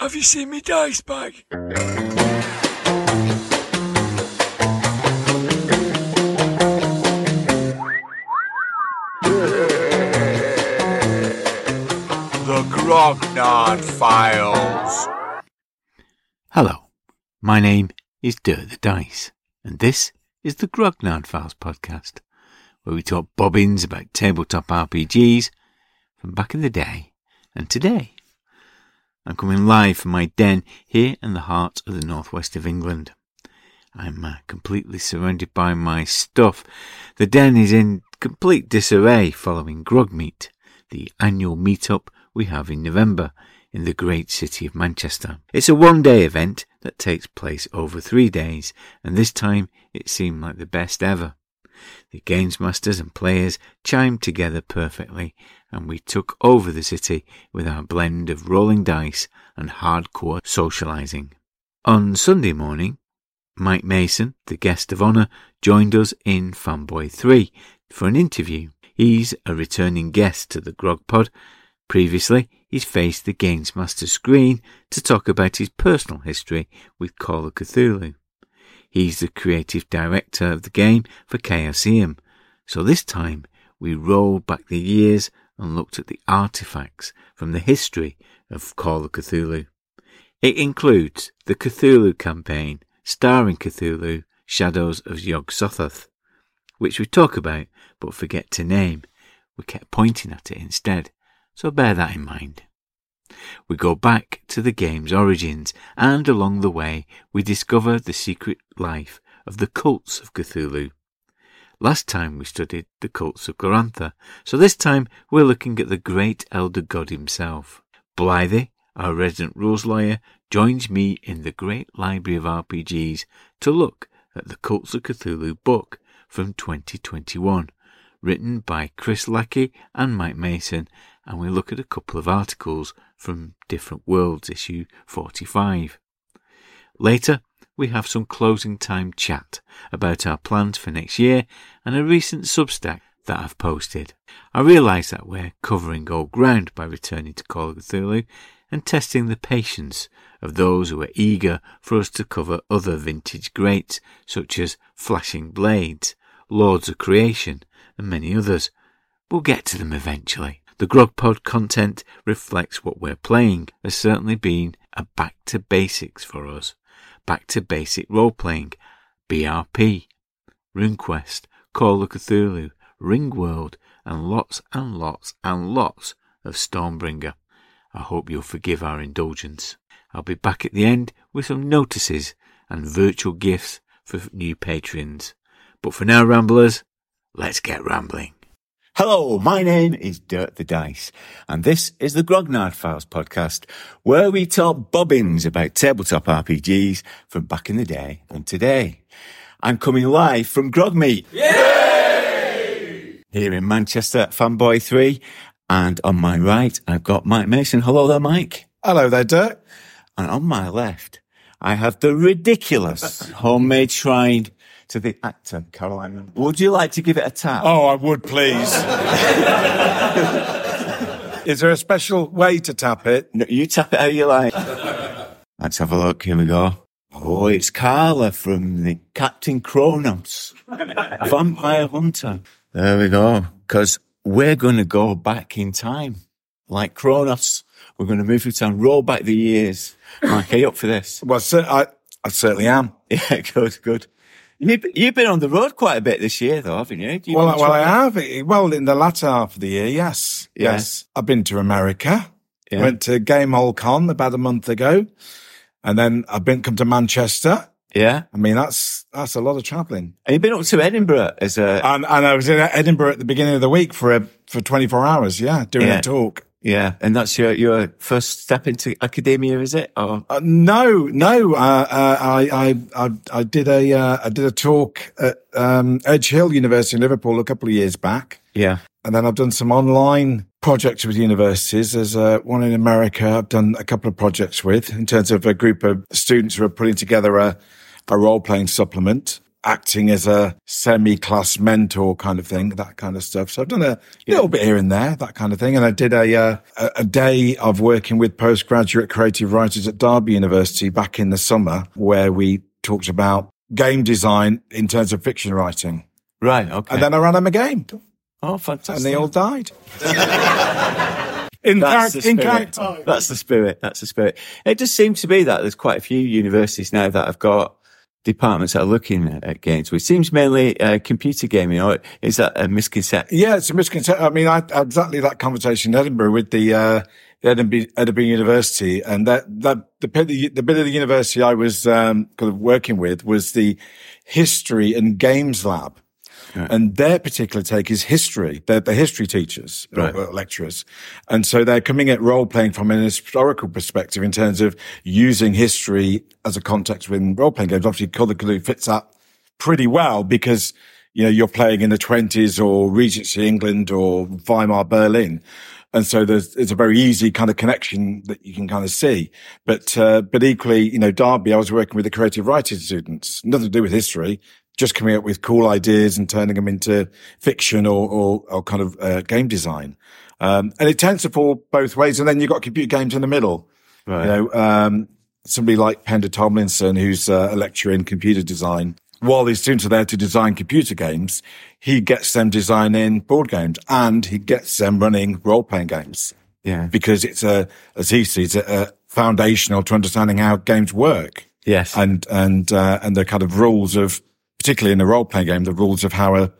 Have you seen me dice bag? the Grognard Files. Hello, my name is Dirk the Dice, and this is the Grognard Files podcast, where we talk bobbins about tabletop RPGs from back in the day and today. I'm coming live from my den here in the heart of the northwest of England. I'm uh, completely surrounded by my stuff. The den is in complete disarray following Grogmeet, the annual meet-up we have in November in the great city of Manchester. It's a one-day event that takes place over three days, and this time it seemed like the best ever. The games masters and players chimed together perfectly, and we took over the city with our blend of rolling dice and hardcore socializing. On Sunday morning, Mike Mason, the guest of honour, joined us in Fanboy 3 for an interview. He's a returning guest to the Grog Pod. Previously, he's faced the Games Master screen to talk about his personal history with Call of Cthulhu. He's the creative director of the game for Chaosium. So this time, we rolled back the years and looked at the artifacts from the history of Call of Cthulhu. It includes the Cthulhu campaign, starring Cthulhu, Shadows of Yog-Sothoth, which we talk about but forget to name. We kept pointing at it instead, so bear that in mind. We go back to the game's origins, and along the way we discover the secret life of the cults of Cthulhu. Last time we studied the cults of Glorantha, so this time we're looking at the great elder god himself. Blythy, our resident rules lawyer, joins me in the great library of RPGs to look at the Cults of Cthulhu book from 2021, written by Chris Lackey and Mike Mason, and we look at a couple of articles from Different Worlds, issue 45. Later, we have some closing time chat about our plans for next year and a recent Substack that I've posted. I realise that we're covering old ground by returning to Call of Cthulhu and testing the patience of those who are eager for us to cover other vintage greats such as Flashing Blades, Lords of Creation, and many others. We'll get to them eventually. The GrogPod content reflects what we're playing has certainly been a back to basics for us. Back to basic role playing, BRP, RuneQuest, Call of Cthulhu, Ringworld, and lots and lots and lots of Stormbringer. I hope you'll forgive our indulgence. I'll be back at the end with some notices and virtual gifts for new patrons. But for now, Ramblers, let's get rambling. Hello, my name is Dirk the Dice, and this is the Grognard Files podcast, where we talk bobbins about tabletop RPGs from back in the day and today. I'm coming live from Grogmeet. Yay! Here in Manchester at Fanboy 3, and on my right, I've got Mike Mason. Hello there, Mike. Hello there, Dirk. And on my left, I have the ridiculous homemade shrine to the actor, Caroline. Would you like to give it a tap? Oh, I would, please. Is there a special way to tap it? No, you tap it how you like. Let's have a look. Here we go. Oh, it's Carla from the Captain Kronos, Vampire Hunter. There we go. Because we're going to go back in time. Like Kronos, we're going to move through time, roll back the years. Mike, are you up for this? Well, I, I certainly am. Yeah, good, good. You've, you've been on the road quite a bit this year, though, haven't you? You Well, well, I have. Well, in the latter half of the year, yes. Yeah. Yes. I've been to America. Yeah. Went to Gamehole Con about a month ago. And then I've been come to Manchester. Yeah. I mean, that's, that's a lot of traveling. And you've been up to Edinburgh as a, And, and I was in Edinburgh at the beginning of the week for a, for 24 hours. Yeah. Doing Yeah. a talk. Yeah. And that's your, your first step into academia, is it? Or, Uh, no, no. Uh, uh, I, I, I, I did a, uh, I did a talk at um, Edge Hill University in Liverpool a couple of years back, yeah. and then I've done some online projects with universities. There's uh, one in America. I've done a couple of projects with in terms of a group of students who are putting together a, a role playing supplement. Acting as a semi-class mentor kind of thing, that kind of stuff. So I've done a little bit here and there, that kind of thing. And I did a, uh, a, a day of working with postgraduate creative writers at Derby University back in the summer where we talked about game design in terms of fiction writing. Right. Okay. And then I ran them a game oh, fantastic. and they all died. in That's character, in spirit. character. That's the spirit. That's the spirit. It just seems to be that there's quite a few universities now that have got departments are looking at, games. Which seems mainly uh, computer gaming, or is that a misconception? Yeah, it's a misconception. I mean, I had exactly that conversation in Edinburgh with the, uh, the Edinburgh, Edinburgh University, and that that the bit, the bit of the university I was um, kind of working with was the history and games lab. And their particular take is history. They're the history teachers, or- Right. or lecturers. And so they're coming at role playing from an historical perspective in terms of using history as a context within role playing games. Obviously, Call of Cthulhu fits that pretty well because, you know, you're playing in the twenties or Regency England or Weimar Berlin. And so there's, it's a very easy kind of connection that you can kind of see. But, uh, but equally, you know, Derby, I was working with the creative writing students, nothing to do with history, just coming up with cool ideas and turning them into fiction or, or, or kind of, uh, game design. Um, and it tends to fall both ways. And then you've got computer games in the middle. Right. You know, um, somebody like Pender Tomlinson, who's uh, a lecturer in computer design, while his students are there to design computer games, he gets them designing board games and he gets them running role playing games Yeah. because it's a, as he sees it, a foundational to understanding how games work Yes. and, and, uh, and the kind of rules of, particularly in the role playing game, the rules of how a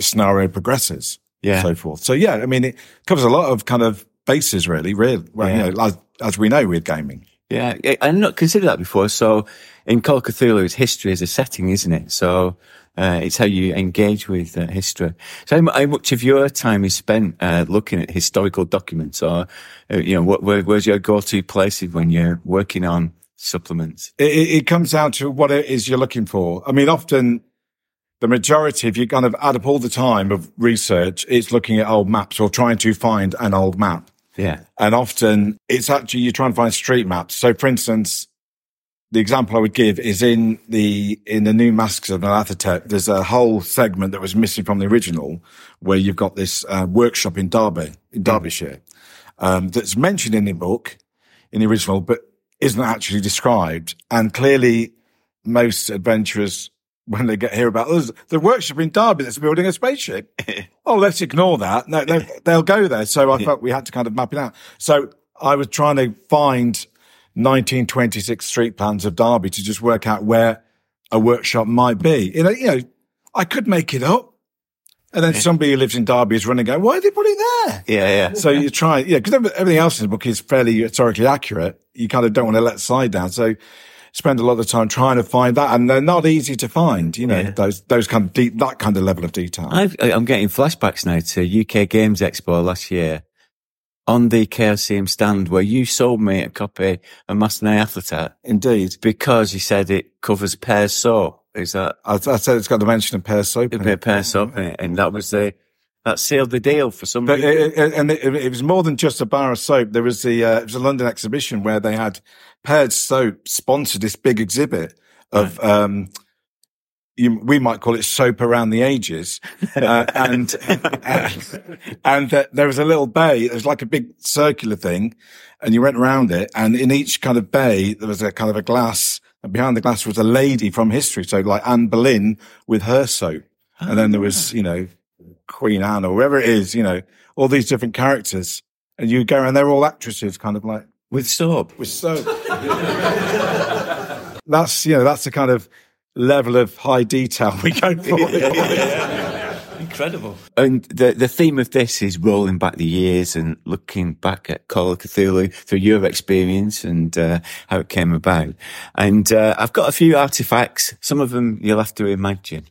scenario progresses. Yeah. So forth. So yeah, I mean, it covers a lot of kind of bases really, really, well, Yeah. you know, as, as we know with gaming. Yeah, I've not considered that before. So in Call of Cthulhu, it's history as a setting, isn't it? So uh, it's how you engage with uh, history. So how, how much of your time is spent uh, looking at historical documents, or uh, you know, what, where, where's your go-to places when you're working on supplements? it, it comes down to what it is you're looking for. I mean, often the majority, if you kind of add up all the time of research, it's looking at old maps or trying to find an old map. Yeah, And often it's actually, you're trying to find street maps. So for instance, the example I would give is in the, in the new Masks of Nyarlathotep, there's a whole segment that was missing from the original where you've got this uh, workshop in Derby, in Derbyshire, um, that's mentioned in the book, in the original, but isn't actually described. And clearly most adventurers, when they get here about oh, there's the workshop in Derby that's building a spaceship. oh, let's ignore that. No, no, they'll go there. So I felt we had to kind of map it out. So I was trying to find 1926 street plans of Derby to just work out where a workshop might be. You know, you know, I could make it up. And then somebody who lives in Derby is running going, why are they putting there? yeah, yeah. So you try, yeah, because everything else in the book is fairly historically accurate. You kind of don't want to let side down. So spend a lot of time trying to find that. And they're not easy to find, you know, Yeah. those, those kind of deep, that kind of level of detail. I've, I'm getting flashbacks now to UK Games Expo last year on the Chaosium stand where you sold me a copy of Masks of Nyarlathotep Indeed. because you said it covers pear soap. Is that I, I said it's got the mention of pear soap. a bit pear soap it? And that was the, that sealed the deal for some But it, it, and it, it was more than just a bar of soap. There was the, uh, it was a London exhibition where they had Pears soap sponsored this big exhibit of, um, you, we might call it soap around the ages. Uh, and, and uh, there was a little bay. It was like a big circular thing and you went around it and in each kind of bay, there was a kind of a glass and behind the glass was a lady from history. So like Anne Boleyn with her soap. And then there was, ah. you know, Queen Anne or whoever it is, you know, all these different characters. And you go, and they're all actresses, kind of like with soap. with soap. that's, you know, that's the kind of level of high detail we go for. Incredible. And the, the theme of this is rolling back the years and looking back at Call of Cthulhu through your experience and uh, how it came about. And uh, I've got a few artifacts. Some of them you'll have to imagine.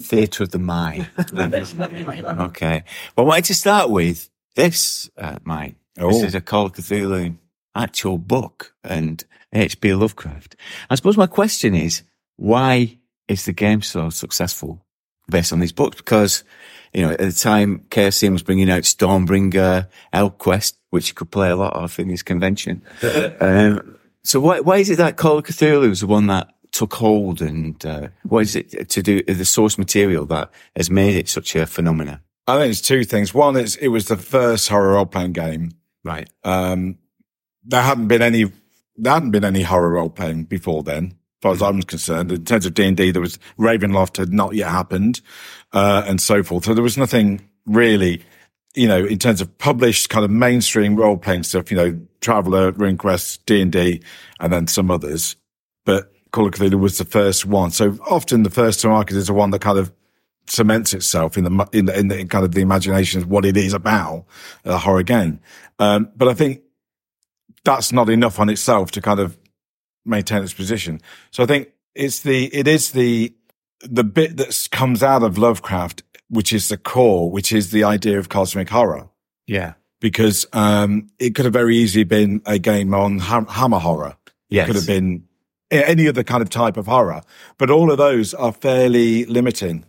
Theatre of the mind. okay. Well, I wanted to start with this, uh, Mike. This Oh. is a Call of Cthulhu actual book and H.P. Lovecraft. I suppose my question is, why is the game so successful based on these books? Because, you know, at the time, Chaosium was bringing out Stormbringer, ElfQuest, which you could play a lot of in this convention. um, so why, why is it that Call of Cthulhu was the one that took hold and uh, what is it to do the source material that has made it such a phenomenon? I think it's two things. One is it was the first horror role playing game. Right. Um, there hadn't been any, there hadn't been any horror role playing before then, far as I was concerned. In terms of D and D, there was Ravenloft had not yet happened, uh, and so forth. So there was nothing really, you know, in terms of published kind of mainstream role playing stuff. You know, Traveller, RuneQuest, D and D, and then some others. But Call of Cthulhu was the first one. So often the first to market is the one that kind of cements itself in the in the, in the in kind of the imagination of what it is about a horror game. Um, but I think that's not enough on itself to kind of maintain its position. So I think it's the it is the the bit that comes out of Lovecraft, which is the core, which is the idea of cosmic horror. Yeah. Because um, it could have very easily been a game on ha- hammer horror. Yes. It could have been any other kind of type of horror, but all of those are fairly limiting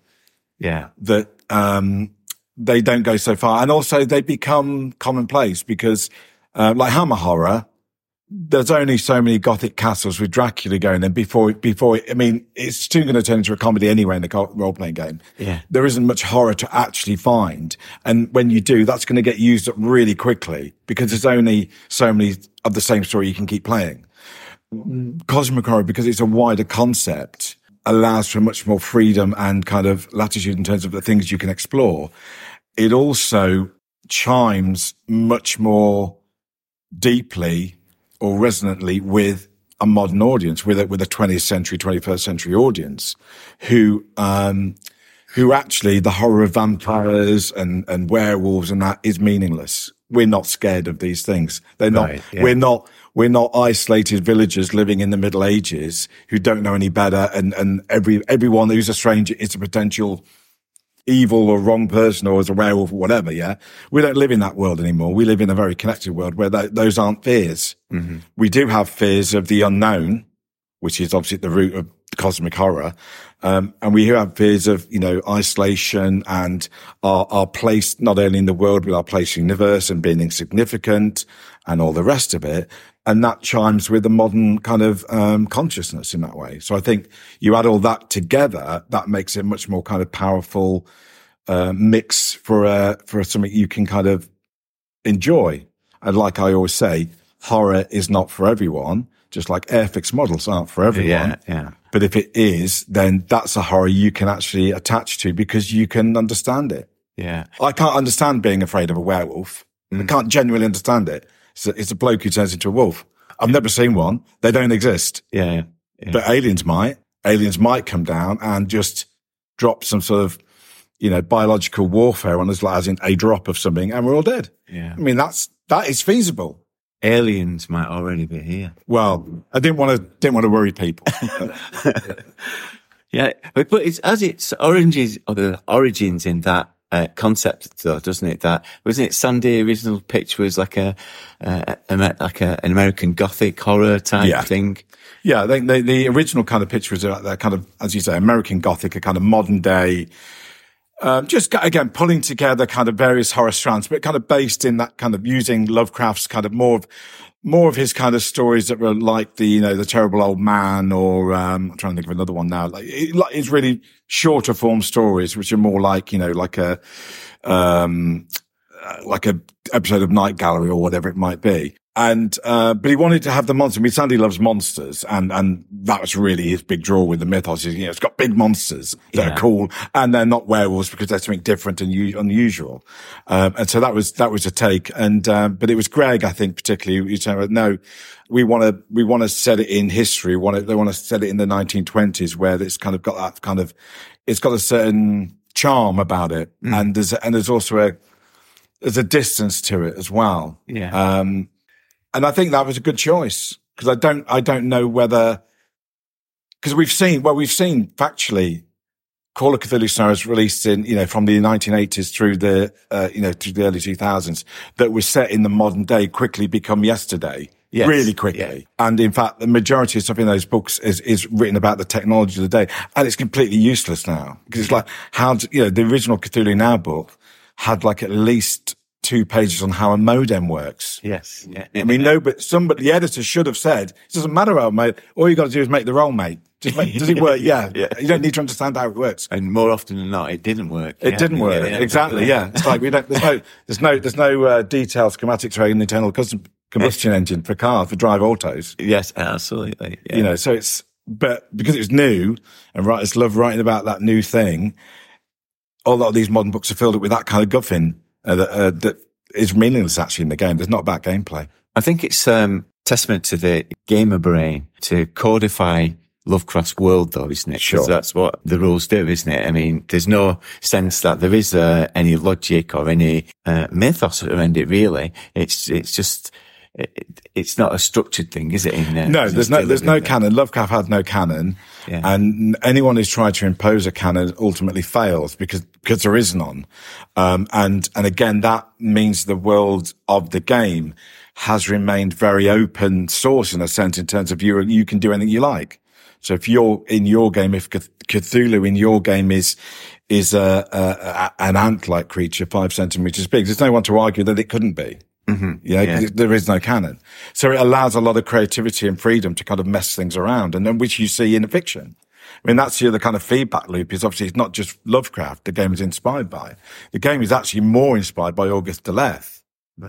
Yeah. that um, they don't go so far, and also they become commonplace because, uh, like Hammer horror, there's only so many gothic castles with Dracula going. And before, before, I mean, it's soon going to turn into a comedy anyway in the role playing game. Yeah. There isn't much horror to actually find. And when you do, that's going to get used up really quickly because there's only so many of the same story you can keep playing. Cosmic horror, because it's a wider concept, allows for much more freedom and kind of latitude in terms of the things you can explore. It also chimes much more deeply or resonantly with a modern audience, with a, with a 20th century, 21st century audience who, um, who actually the horror of vampires and, and werewolves and that is meaningless. We're not scared of these things. They're not, Right, yeah. we're not, we're not isolated villagers living in the Middle Ages who don't know any better. And, and every, everyone who's a stranger is a potential evil or wrong person or as a werewolf or whatever. Yeah. We don't live in that world anymore. We live in a very connected world where th- those aren't fears. Mm-hmm. We do have fears of the unknown, which is obviously at the root of cosmic horror. Um, and we have fears of, you know, isolation and our, our place, not only in the world, but our place in the universe and being insignificant and all the rest of it. And that chimes with the modern kind of, um, consciousness in that way. So I think you add all that together, that makes it much more kind of powerful, uh, mix for, uh, for something you can kind of enjoy. And like I always say, horror is not for everyone, just like Airfix models aren't for everyone. Yeah. Yeah. But if it is, then that's a horror you can actually attach to because you can understand it. Yeah. I can't understand being afraid of a werewolf. I mm. can't genuinely understand it. It's a, it's a bloke who turns into a wolf. I've never seen one. They don't exist. Yeah. yeah. Yeah. But aliens might. Aliens might come down and just drop some sort of, you know, biological warfare on us, like as in a drop of something, and we're all dead. yeah. I mean, that's that is feasible. Aliens might already be here. Well, I didn't want to didn't want to worry people. Yeah, but, but it's as its origins or the origins in that uh, concept, though, doesn't it? That wasn't it? Sandy original pitch was like a, uh, like a, an American Gothic horror type Yeah. thing. Yeah, think the, the original kind of picture was that that kind of, as you say, American Gothic, a kind of modern day, um, just again pulling together kind of various horror strands, but kind of based in that kind of using Lovecraft's kind of more of more of his kind of stories that were like the you know the terrible old man or um, I'm trying to think of another one now. Like, it, it's really shorter form stories, which are more like you know like a um, uh, like a episode of Night Gallery or whatever it might be. And, uh, but he wanted to have the monster. I mean, Sandy loves monsters and, and that was really his big draw with the mythos is, you know, it's got big monsters that Yeah. are cool and they're not werewolves because they're something different and u- unusual. Um, and so that was, that was a take. And, um, but it was Greg, I think, particularly, who said, no, we want to, we want to set it in history. We want to, they want to set it in the 1920s where it's kind of got that kind of, it's got a certain charm about it. And there's, and there's also a, there's a distance to it as well. Yeah. Um, and I think that was a good choice because I don't, I don't know whether, because we've seen, well, we've seen factually Call of Cthulhu scenarios released in, you know, from the 1980s through the, uh, you know, to the early 2000s that was set in the modern day quickly become yesterday. Yes. Really quickly. And in fact, the majority of stuff in those books is, is written about the technology of the day. And it's completely useless now because it's like, how, do, you know, the original Cthulhu Now book had like at least two pages on how a modem works. Yes. Yeah. I mean, no, but somebody, the editor should have said, it doesn't matter how, mate. All you got to do is make the roll, mate. Just make, does it work? Yeah. Yeah. You don't need to understand how it works. and more often than not, it didn't work. It Yeah. didn't work. Yeah. Exactly. Yeah. It's like we don't, there's no, there's no, there's no, uh, detailed schematics for an internal combustion engine for cars, for drive autos. Yes, absolutely. Yeah. you know, so it's, but because it was new and writers love writing about that new thing, a lot of these modern books are filled up with that kind of guffin uh, that, uh, that is meaningless actually in the game. There's not about gameplay. I think it's um, testament to the gamer brain to codify Lovecraft's world, though, isn't it? Sure. that's what the rules do, isn't it? I mean, there's no sense that there is uh, any logic or any uh, mythos around it. Really, it's it's just it, it's not a structured thing, is it? In No, there's no, there's no canon. Lovecraft had no canon. Yeah. And anyone who's tried to impose a canon ultimately fails because, because there is none. Um, and, and again, that means the world of the game has remained very open source in a sense in terms of you, you can do anything you like. So if you're in your game, if Cthulhu in your game is, is a, a, a an ant-like creature, five centimeters big, there's no one to argue that it couldn't be. Yeah, 'cause Yeah. there is no canon. So it allows a lot of creativity and freedom to kind of mess things around and then which you see in fiction. I mean, that's the other kind of feedback loop is obviously it's not just Lovecraft the game is inspired by. The game is actually more inspired by August Derleth.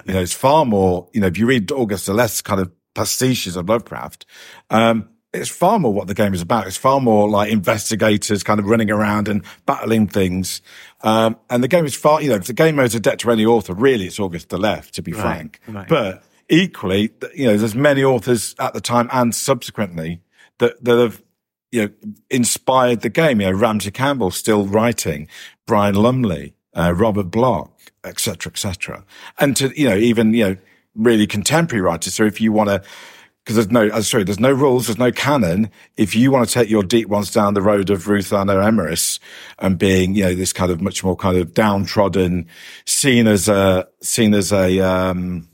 You know, it's far more, you know, if you read August Derleth's kind of pastiches of Lovecraft, um, it's far more what the game is about. It's far more like investigators kind of running around and battling things. Um, and the game is far, you know, if the game owes a debt to any author, really it's August Derleth, to be frank. right. But equally, you know, there's many authors at the time and subsequently that, that have, you know, inspired the game. You know, Ramsey Campbell still writing, Brian Lumley, uh, Robert Bloch, et cetera, et cetera. And to, you know, even, you know, really contemporary writers. So if you want to, because there's no, uh, sorry, there's no rules, there's no canon. If you want to take your deep ones down the road of Ruthanna Emrys and being, you know, this kind of much more kind of downtrodden, seen as a, seen as a, um,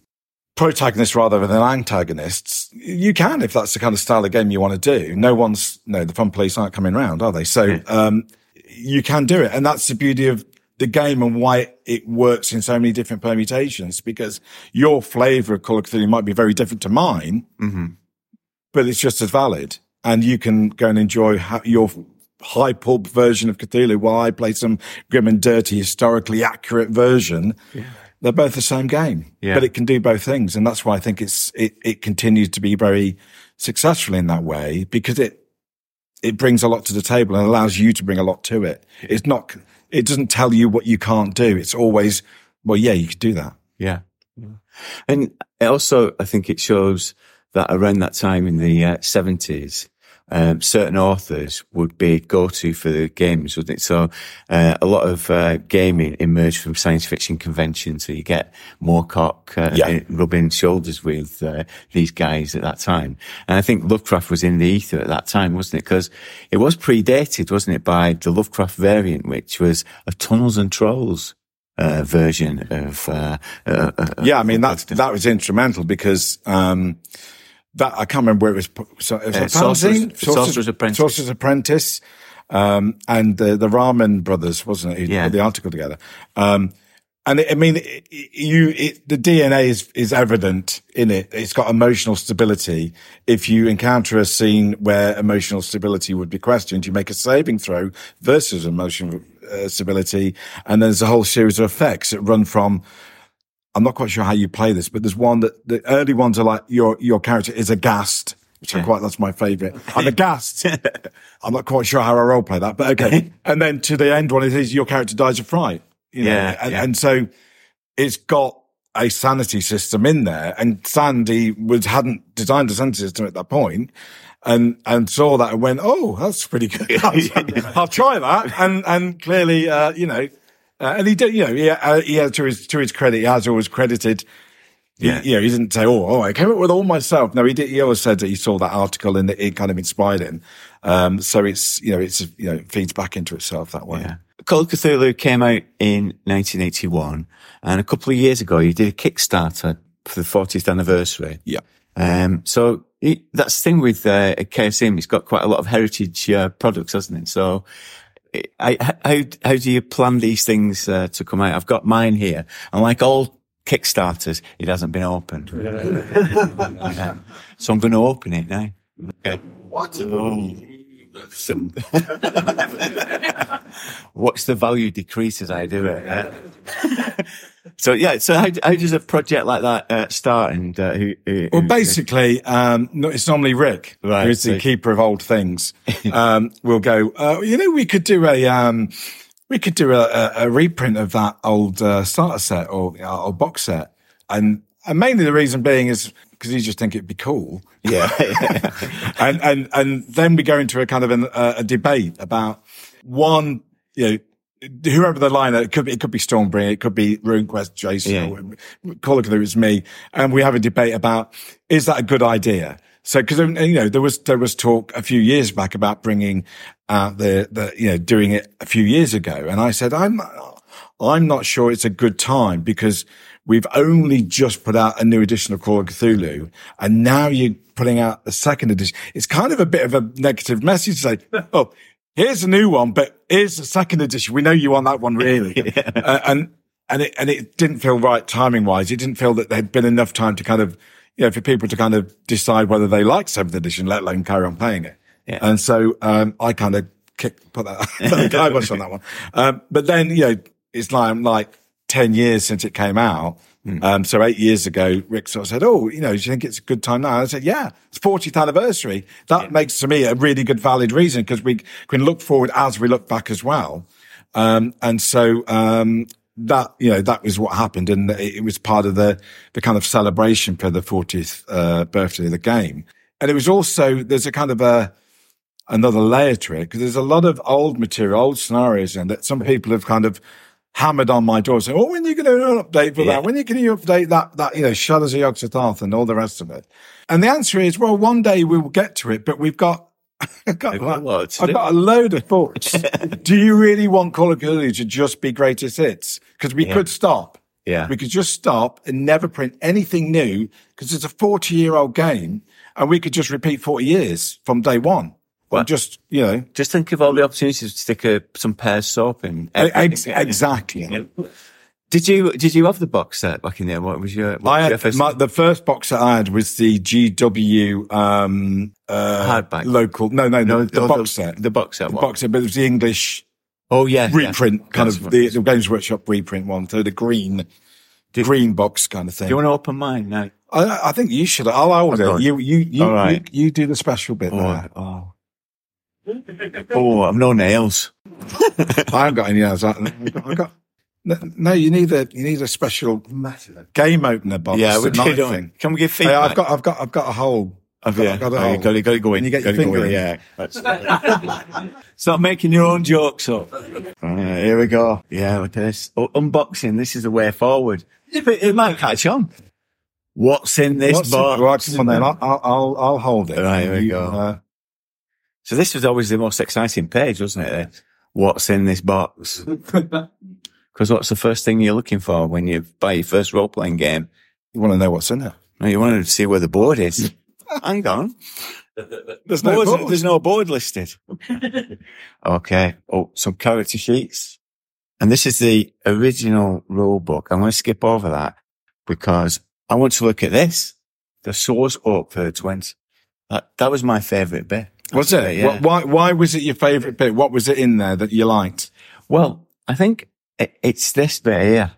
protagonist rather than antagonists, you can if that's the kind of style of game you want to do. No one's, no, the fun police aren't coming round, are they? So, um, you can do it. And that's the beauty of the game and why it works in so many different permutations because your flavor of Call of Cthulhu might be very different to mine, mm-hmm. but it's just as valid. And you can go and enjoy your high pulp version of Cthulhu while I play some grim and dirty, historically accurate version. They're both the same game, Yeah. but it can do both things. And that's why I think it's, it, it continues to be very successful in that way because it, it brings a lot to the table and allows you to bring a lot to it. It's not, it doesn't tell you what you can't do. It's always, well, yeah, you could do that. Yeah. And also, I think it shows that around that time in the uh, 70s, um, certain authors would be go-to for the games, wouldn't it? So, uh, a lot of, uh, gaming emerged from science fiction conventions. So you get Moorcock, uh, Yeah. rubbing shoulders with, uh, these guys at that time. And I think Lovecraft was in the ether at that time, wasn't it? Because it was predated, wasn't it, by the Lovecraft variant, which was a Tunnels and Trolls, uh, version of, uh, uh, uh, Yeah. I mean, that's, that was instrumental because, um, that I can't remember where it was. So it was Uh, a fanzine? Sorcerer's- Sorcerer's Apprentice. Sorcerer's Apprentice. Um, and the, the Rahman brothers, wasn't it? Who Yeah. put the article together. Um, and it, I mean, it- you, it, the DNA is, is evident in it. It's got emotional stability. If you encounter a scene where emotional stability would be questioned, you make a saving throw versus emotional uh, stability. And there's a whole series of effects that run from, I'm not quite sure how you play this, but there's one that the early ones are like your, your character is aghast, which I quite, that's my favorite. I'm aghast. I'm not quite sure how I role play that, but okay. and then to the end one, it is your character dies of fright. You know? Yeah, and, yeah. and so it's got a sanity system in there and Sandy was, hadn't designed a sanity system at that point and, and saw that and went, Oh, that's pretty good. I'll try that. And, and clearly, uh, you know, uh, and he did, you know, he, uh, he to his, to his credit, he has always credited he- Yeah. you know, he didn't say, "Oh, oh, I came up with all myself." No, he did. He always said that he saw that article and it, it kind of inspired him. Um, so it's you know, it's you know, it feeds back into itself that way. Yeah. Call of Cthulhu came out in 1981, and a couple of years ago, you did a Kickstarter for the 40th anniversary. Yeah. Um, so it, that's the thing with uh, Chaosium. It's got quite a lot of heritage uh, products, hasn't it? So, I, how how do you plan these things uh, to come out? I've got mine here, and like all Kickstarters, it hasn't been opened. Yeah. So I'm going to open it now. Okay. What? Oh. Some- Watch the value decrease as I do it. uh. so yeah, so how, how does a project like that uh, start? And uh, who, who, Well, basically, um, it's normally Rick, Right, who's the keeper of old things. Um, we'll go, uh, you know, we could do a, um, we could do a, a, a reprint of that old, uh, starter set or, uh, or box set. And, and mainly the reason being is because you just think it'd be cool. yeah, and, and, and then we go into a kind of an, uh, a debate about one, you know, whoever the liner, it could be, it could be Stormbringer, it could be RuneQuest, Jason, Yeah. or Call of Cthulhu, it's me. And we have a debate about, is that a good idea? So, cause, um, you know, there was, there was talk a few years back about bringing out the, the, you know, doing it a few years ago. And I said, I'm, I'm not sure it's a good time because we've only just put out a new edition of Call of Cthulhu and now you're putting out a second edition. It's kind of a bit of a negative message to say, oh, here's a new one, but here's the second edition. We know you want that one really. Uh, and, and it, and it didn't feel right timing wise. It didn't feel that there'd been enough time to kind of, you know, for people to kind of decide whether they like seventh edition, let alone carry on playing it. Yeah. And so, um, I kind of kicked, put that, the kibosh on that one. Um, but then, you know, it's like, I'm like 10 years since it came out. Um, so eight years ago, Rick sort of said, Oh, you know, do you think it's a good time now? I said, yeah, it's 40th anniversary. That makes to me a really good valid reason because we can look forward as we look back as well. Um, and so, um, that, you know, that was what happened. And it, it was part of the, the kind of celebration for the 40th, uh, birthday of the game. And it was also, there's a kind of a, another layer to it because there's a lot of old material, old scenarios in that some people have kind of hammered on my door saying, Oh, when are you going to do an update for Yeah. that? When are you going to update that, that, you know, Shadows of Yog-Sothoth and all the rest of it? And the answer is, well, one day we will get to it, but we've got, I've got, We've got a lot I've got a load of thoughts. do you really want Call of Duty to just be greatest hits? Because we could stop. Yeah. We could just stop and never print anything new because it's a 40 year old game and we could just repeat 40 years from day one. Well, just, you know, just think of all the opportunities to stick a, some pears soap in. ex- exactly. Did you did you have the box set back in there? What was your? What I was your had, first- my, the first box that I had was the GW, um, uh, Hardback. local. No, no, no, the, the oh, box set. The box set. The what? box set, but it was the English Oh yeah, yeah. reprint kind That's of the, the Games Workshop reprint one. So the green, green box kind of thing. Do you want to open mine now? I, I think you should. I'll hold it. You, you, you, right. you, you do the special bit Oh, there. oh. Oh, I've no nails. I haven't got any nails. I I got, no, you need a, you need a special game opener box. Yeah, we do. thing. Can we give feedback? I've got, I've got, I've got a hole. I've you? got- I've got a Oh, hole. you got, you got to go in. you get your Gotta go finger in. Yeah. That's- Stop making your own jokes up. Alright, here we go. Yeah, at this. Oh, unboxing. This is the way forward. It, it might catch on. What's in this What's box? Right, come on then. I'll, I'll, I'll, hold it. Right, here we You, go. uh, So this was always the most exciting page, wasn't it? What's in this box? Because what's the first thing you're looking for when you buy your first role playing game? you want to know what's in there? No, you wanted to see where the board is. Hang on. There's no board. There's no board listed. okay. Oh, some character sheets. And this is the original rule book. I'm going to skip over that because I want to look at this. The source up for the twins. That, that was my favorite bit. Was it? Yeah. Why, why was it your favorite bit? What was it in there that you liked? Well, I think it, it's this bit here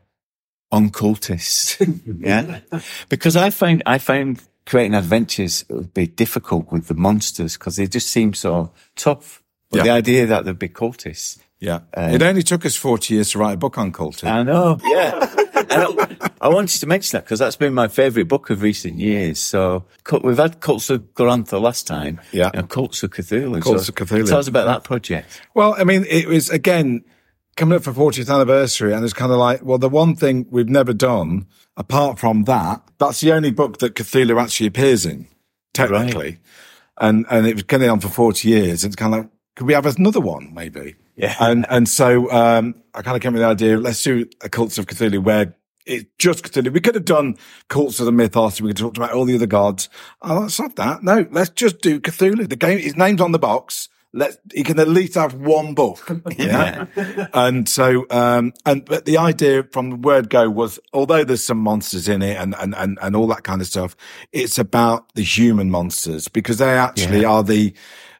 on cultists. yeah. Because I found, I found creating adventures would be difficult with the monsters because they just seem so tough. But Yeah. the idea that there'd be cultists. Yeah. Uh, it only took us 40 years to write a book on culting. I know. Yeah. And I, I wanted to mention that because that's been my favourite book of recent years. So we've had Cults of Glorantha last time. Yeah. And Cults of Cthulhu. Cults So of Cthulhu. Tell us about that project. Well, I mean, it was again coming up for 40th anniversary, and it's kind of like, well, the one thing we've never done apart from that, that's the only book that Cthulhu actually appears in, technically, and and it was getting on for 40 years. It's kind of like, could we have another one, maybe? Yeah. And and so um, I kind of came with the idea, let's do a Cults of Cthulhu where. It's just Cthulhu. We could have done cults of the mythos. We could have talked about all the other gods. Oh, let's not that. No, let's just do Cthulhu. The game, his name's on the box. let he can at least have one book. Yeah. and so, um, and, but the idea from the word go was, although there's some monsters in it and, and, and, and all that kind of stuff, it's about the human monsters because they actually Yeah. are the,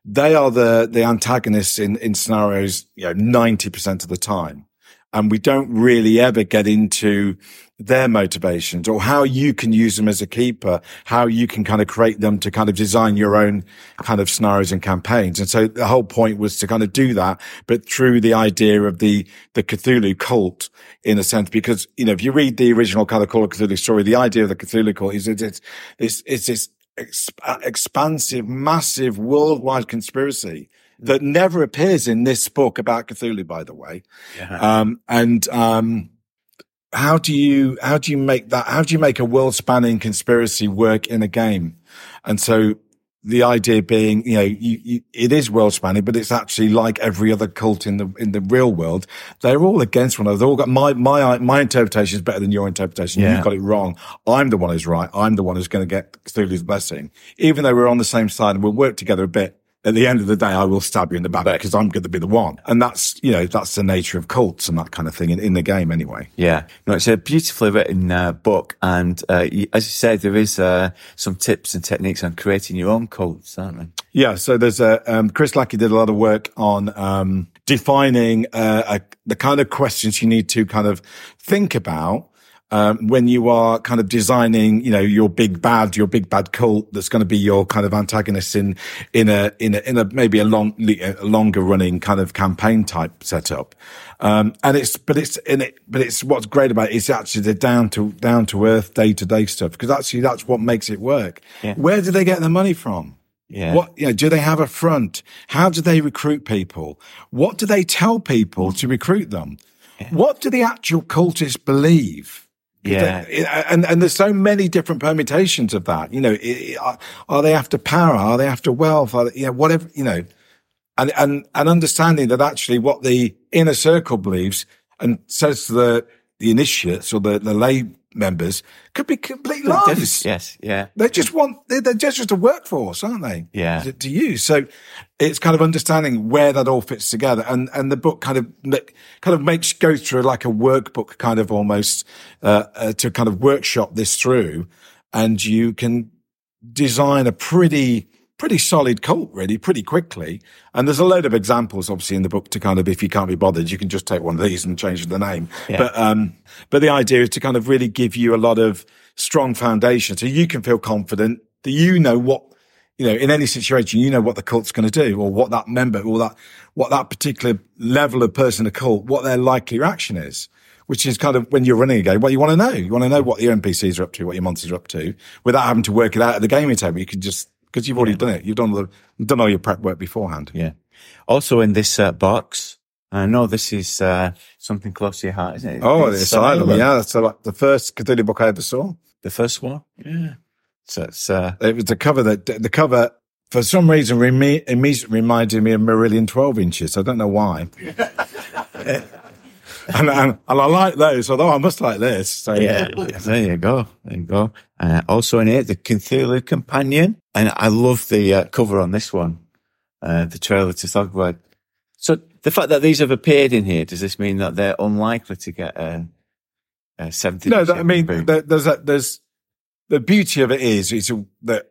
they are the, the antagonists in, in scenarios, you know, 90% of the time. And we don't really ever get into their motivations or how you can use them as a keeper, how you can kind of create them to kind of design your own kind of scenarios and campaigns. And so the whole point was to kind of do that, but through the idea of the, the Cthulhu cult in a sense, because, you know, if you read the original kind of Call of Cthulhu story, the idea of the Cthulhu cult is that it's, it's, it's this exp- expansive, massive worldwide conspiracy that never appears in this book about Cthulhu, by the way. Um, and, um, how do you, how do you make that, how do you make a world spanning conspiracy work in a game? And so the idea being, you know, you, you, it is world spanning, but it's actually like every other cult in the, in the real world. They're all against one another. They've all got my, my, my interpretation is better than your interpretation. Yeah. You've got it wrong. I'm the one who's right. I'm the one who's going to get Cthulhu's blessing. Even though we're on the same side and we'll work together a bit. At the end of the day, I will stab you in the back because I'm going to be the one. And that's, you know, that's the nature of cults and that kind of thing in, in the game anyway. Yeah, no, it's a beautifully written uh, book, and uh, as you said, there is uh, some tips and techniques on creating your own cults, aren't there? Yeah, so there's a um, Chris Lackey did a lot of work on um, defining uh, a, the kind of questions you need to kind of think about um, when you are kind of designing, you know, your big bad, your big bad cult that's going to be your kind of antagonist in in a in a in a maybe a long a longer running kind of campaign type setup. Um, and it's but it's in it but it's what's great about it is actually the down to down to earth day to day stuff because actually that's what makes it work. Yeah. Where do they get the money from? Yeah. What, you know, do they have a front? How do they recruit people? What do they tell people to recruit them? What do the actual cultists believe? Yeah. And, and there's so many different permutations of that. You know, are, are they after power? Are they after wealth? Are they, you know, whatever, you know, and, and, and understanding that actually what the inner circle believes and says to the, the initiates or the, the lay members could be complete lies. Yes, yeah, They just want, they're, they're just, just a workforce, aren't they? Yeah. To, to use. So it's kind of understanding where that all fits together. And, and the book kind of, kind of makes, goes through like a workbook kind of almost, uh, uh, to kind of workshop this through. And you can design a pretty, pretty solid cult really pretty quickly. And there's a load of examples obviously in the book to kind of, if you can't be bothered, you can just take one of these and change the name. Yeah. But, um, but the idea is to kind of really give you a lot of strong foundation so you can feel confident that you know what, you know, in any situation, you know what the cult's going to do or what that member or that, what that particular level of person a cult, what their likely reaction is. Which is kind of when you're running a game, what you want to know. You want to know what your NPCs are up to, what your monsters are up to, without having to work it out at the gaming table. You can just, because you've already done it. You've done all the, done all your prep work beforehand. yeah. Also in this uh, box, I know this is uh, something close to your heart, isn't it? Oh, the It's Asylum. Yeah, that's like the first Cthulhu book I ever saw. the first one. Yeah. So it's uh, It was the cover that the cover for some reason reme- immediately reminded me of Marillion 12 inches. I don't know why. and, and, and I like those, although I must like this. So Yeah, there you go. There you go. Uh, also in it, the Cthulhu Companion. And I love the uh, cover on this one, uh, the Trail of Tsathoggua. So the fact that these have appeared in here, does this mean that they're unlikely to get a, a 70 No, that, I mean, there, there's a, there's the beauty of it is, is that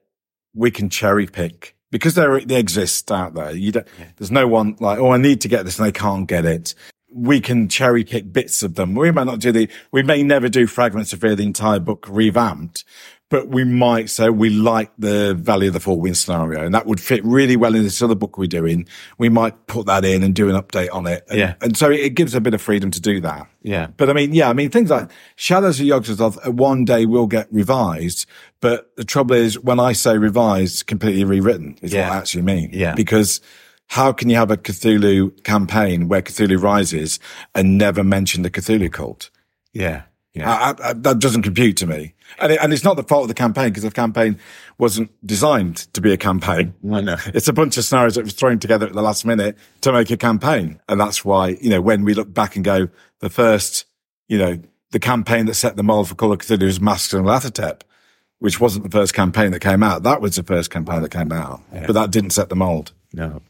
we can cherry pick because they they exist out there. You don't, there's no one like, oh, I need to get this and they can't get it. We can cherry pick bits of them. We might not do the, we may never do fragments of the entire book revamped, but we might say we like the Valley of the Four Winds scenario and that would fit really well in this other book we're doing. We might put that in and do an update on it. And, Yeah. And so it gives a bit of freedom to do that. Yeah. But I mean, yeah, I mean, things like Shadows of Yog-Sothoth uh, one day will get revised. But the trouble is when I say revised, completely rewritten is Yeah. what I actually mean. Yeah. Because how can you have a Cthulhu campaign where Cthulhu rises and never mention the Cthulhu cult? Yeah. Yeah. I, I, that doesn't compute to me. And, it, and it's not the fault of the campaign because the campaign wasn't designed to be a campaign. I know. It's a bunch of scenarios that was thrown together at the last minute to make a campaign. And that's why, you know, when we look back and go, the first, you know, the campaign that set the mold for Call of Cthulhu was Masks of Nyarlathotep, which wasn't the first campaign that came out. That was the first campaign that came out, but that didn't set the mold. No.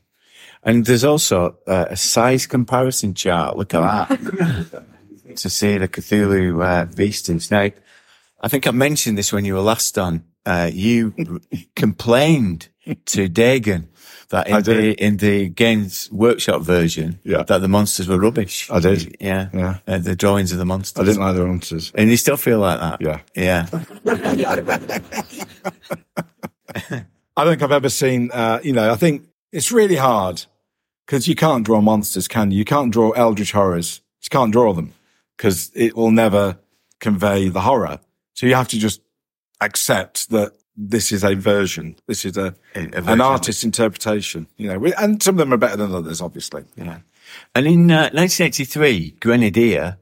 And there's also uh, a size comparison chart. Look at that. to see the Cthulhu uh, beastings. Now, I think I mentioned this when you were last on. Uh, you complained to Dagon that in the, in the Games Workshop version, Yeah. that the monsters were rubbish. I did. Yeah. Yeah. Uh, the drawings of the monsters. I didn't like the monsters. And you still feel like that? Yeah. Yeah. I don't think I've ever seen, uh, you know, I think it's really hard because you can't draw monsters, can you? You can't draw eldritch horrors. You can't draw them because it will never convey the horror. So you have to just accept that this is a version. This is a, A- a an artist's interpretation, you know, and some of them are better than others, obviously. Yeah. And in uh, 1983, Grenadier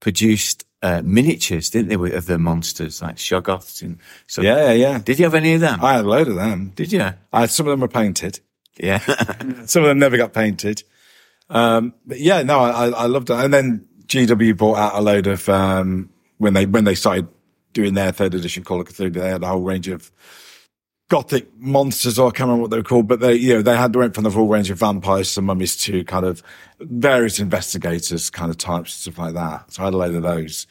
produced uh, miniatures, didn't they, of the monsters like Shoggoths and so. Yeah, yeah, yeah. Did you have any of them? I had a load of them. Did you? I had, some of them were painted. Yeah. Some of them never got painted. Um, but yeah, no, I, I loved it. And then GW brought out a load of, um, when they, when they started doing their third edition Call of Cthulhu, they had a whole range of gothic monsters, or I can't remember what they were called, but they, you know, they had, went from the full range of vampires to mummies to kind of various investigators kind of types, and stuff like that. So I had a load of those.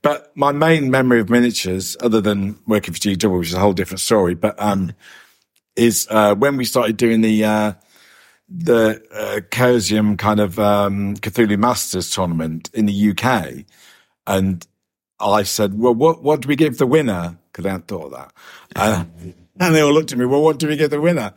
But my main memory of miniatures, other than working for GW, which is a whole different story, but, um, is, uh, when we started doing the, uh, the uh, Chaosium kind of um, Cthulhu Masters tournament in the UK, and I said, "Well, what what do we give the winner?" Because I hadn't thought of that, Uh, and they all looked at me. Well, what do we give the winner?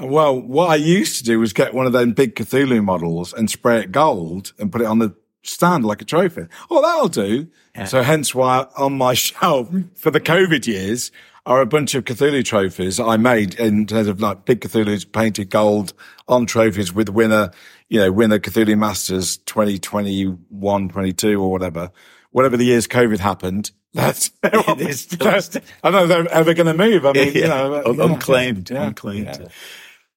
Well, what I used to do was get one of them big Cthulhu models and spray it gold and put it on the stand like a trophy. Oh, that'll do. So hence why on my shelf for the COVID years are a bunch of Cthulhu trophies I made in terms of like big Cthulhu's painted gold on trophies with winner, you know, winner Cthulhu Masters 2021, 22 or whatever. Whatever the years COVID happened, that's, It's still- that's I don't know if they're ever going to move. I mean, you know, uh, Un- yeah, unclaimed. yeah, unclaimed. yeah.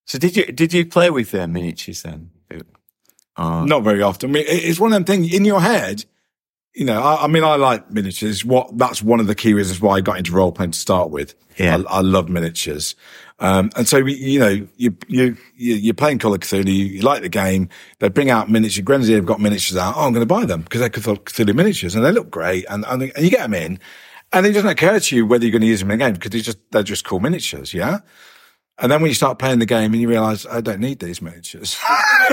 So did you did you play with their miniatures then? Uh, Not very often. I mean, it's one of them things in your head. You know, I, I mean, I like miniatures. What that's one of the key reasons why I got into role playing to start with. Yeah. I, I love miniatures. Um, and so, you know, you, you, you, you're playing Call of Cthulhu, you, you like the game, they bring out miniatures, Grenadier have got miniatures out, oh, I'm going to buy them because they're Cthulhu Cthulhu miniatures and they look great and, and, and you get them in and it doesn't occur to you whether you're going to use them in a game because they're just, they're just cool miniatures. Yeah. And then when you start playing the game and you realize I don't need these miniatures,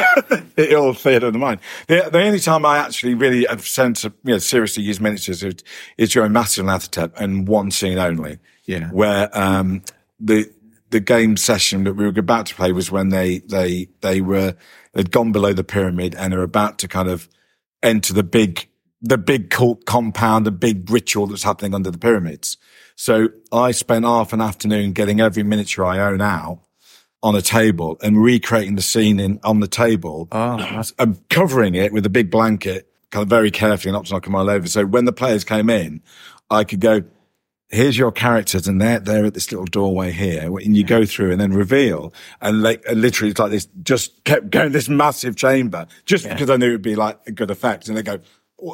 it all cleared in the mind. The, the only time I actually really have sent, you know, seriously use miniatures is, is during Masks of Nyarlathotep and one scene only. Yeah. Where, um, the, the game session that we were about to play was when they, they, they were, they'd gone below the pyramid and are about to kind of enter the big, the big cult compound, the big ritual that's happening under the pyramids. So I spent half an afternoon getting every miniature I own out on a table and recreating the scene in, on the table. Oh, that's- and covering it with a big blanket, kind of very carefully, not to knock them all over. So when the players came in, I could go, here's your characters and they're, they're at this little doorway here and you go through and then reveal. And like and literally it's like this just kept going this massive chamber just because I knew it'd be like a good effect. And they go "Oh,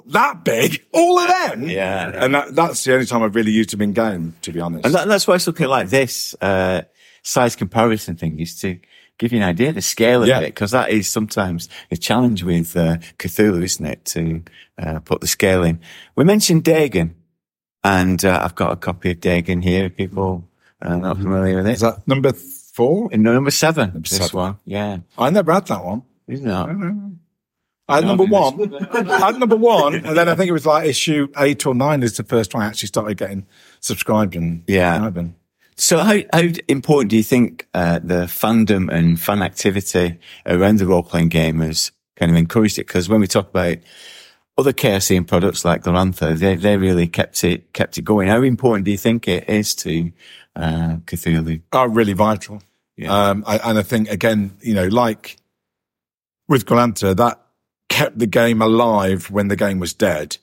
that big all of them Yeah. and that, that's the only time I've really used them in game to be honest And that, that's why it's looking like this uh, size comparison thing is to give you an idea of the scale of Yeah. it, because that is sometimes a challenge with uh, Cthulhu, isn't it? To uh, put the scale in. We mentioned Dagon, and uh, I've got a copy of Dagon here. if People are not familiar with is it. that number four In number seven, this seven. one, yeah, I never had that one isn't it? I had number one. I had number one, and then I think it was like issue eight or nine is the first one I actually started getting subscribed and Yeah. subscribing. So how, how important do you think uh, the fandom and fan activity around the role-playing game has kind of encouraged it? Because when we talk about other KSC products like Glorantha, they, they really kept it, kept it going. How important do you think it is to uh, Cthulhu? are really vital. Yeah. Um, I, and I think again, you know, like with Glorantha, that kept the game alive when the game was dead.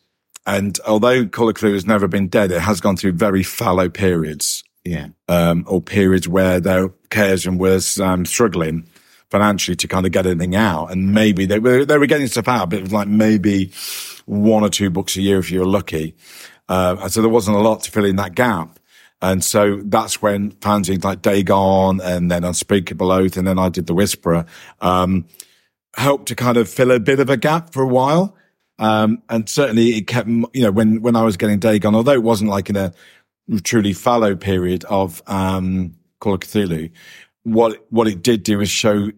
And although Call of Cthulhu has never been dead, it has gone through very fallow periods, Yeah. um, or periods where their Chaosium was, um, struggling financially to kind of get anything out. And maybe they were, they were getting stuff out, but it was like maybe one or two books a year if you were lucky. Uh, and so there wasn't a lot to fill in that gap. And so that's when fanzines like Dagon and then Unspeakable Oath, and then I did The Whisperer, um, helped to kind of fill a bit of a gap for a while. Um, and certainly it kept, you know, when, when I was getting Dagon, although it wasn't like in a truly fallow period of, um, Call of Cthulhu, what, what it did do is show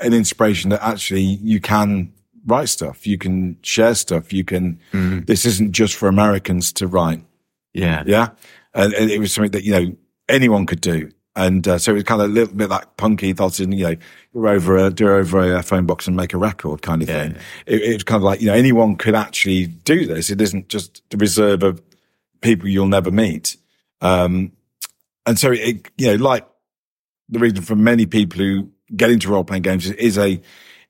an inspiration that actually you can write stuff. You can share stuff. You can, this isn't just for Americans to write. Yeah. Yeah. And, and it was something that, you know, anyone could do. And uh, so it was kind of a little bit like punky thoughts in, you know, go over a, do over a phone box and make a record kind of thing. yeah. It, it was kind of like, you know, anyone could actually do this. It isn't just the reserve of people you'll never meet. Um, and so it, you know, like the reason for many people who get into role playing games is a,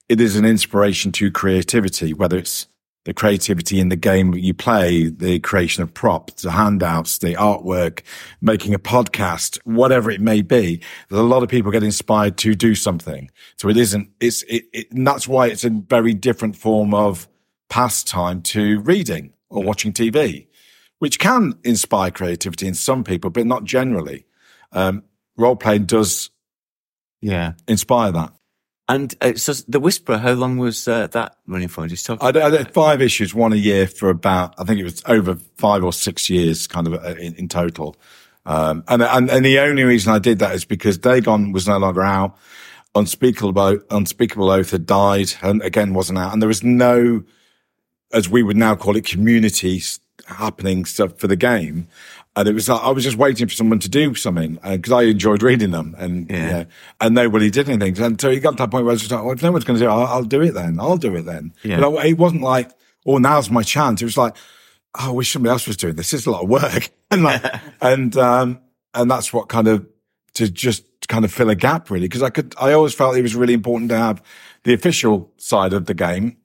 it is an inspiration to creativity, whether it's the creativity in the game that you play, the creation of props, the handouts, the artwork, making a podcast, whatever it may be. There's a lot of people get inspired to do something. So it isn't, it's, it, it and that's why it's a very different form of pastime to reading or watching TV, which can inspire creativity in some people, but not generally. Um, role playing does Yeah. inspire that. And uh, so the Whisperer, how long was uh, that running for? Just talk. I did, I five issues, one a year for about, I think it was over five or six years kind of uh, in, in total. Um, and, and, and the only reason I did that is because Dagon was no longer out. Unspeakable, Unspeakable Oath had died and again wasn't out. And there was no, as we would now call it, community happening stuff for the game. And it was like, I was just waiting for someone to do something because I enjoyed reading them and, Yeah. you know, and nobody did anything. And so it got to that point where I was just like, well, if no one's going to do it, I'll, I'll do it then. I'll do it then. Yeah. But I- it wasn't like, oh, now's my chance. It was like, oh, I wish somebody else was doing this. It's a lot of work. and like, and, um, and that's what kind of, to just kind of fill a gap really. Cause I could, I always felt it was really important to have the official side of the game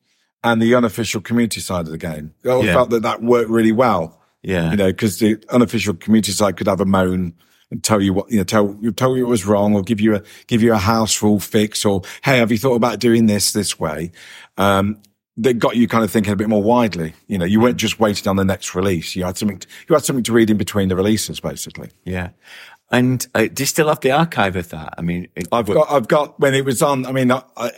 and the unofficial community side of the game. I always Yeah. felt that that worked really well yeah. you know, because the unofficial community side could have a moan and tell you what, you know, tell you tell you it was wrong, or give you a give you a house rule fix, or hey, have you thought about doing this this way? Um, that got you kind of thinking a bit more widely. You know, you weren't just waiting on the next release. You had something. To, you had something to read in between the releases, basically. Yeah. And uh, do you still have the archive of that? I mean, it, I've got, I've got when it was on. I mean, I, I,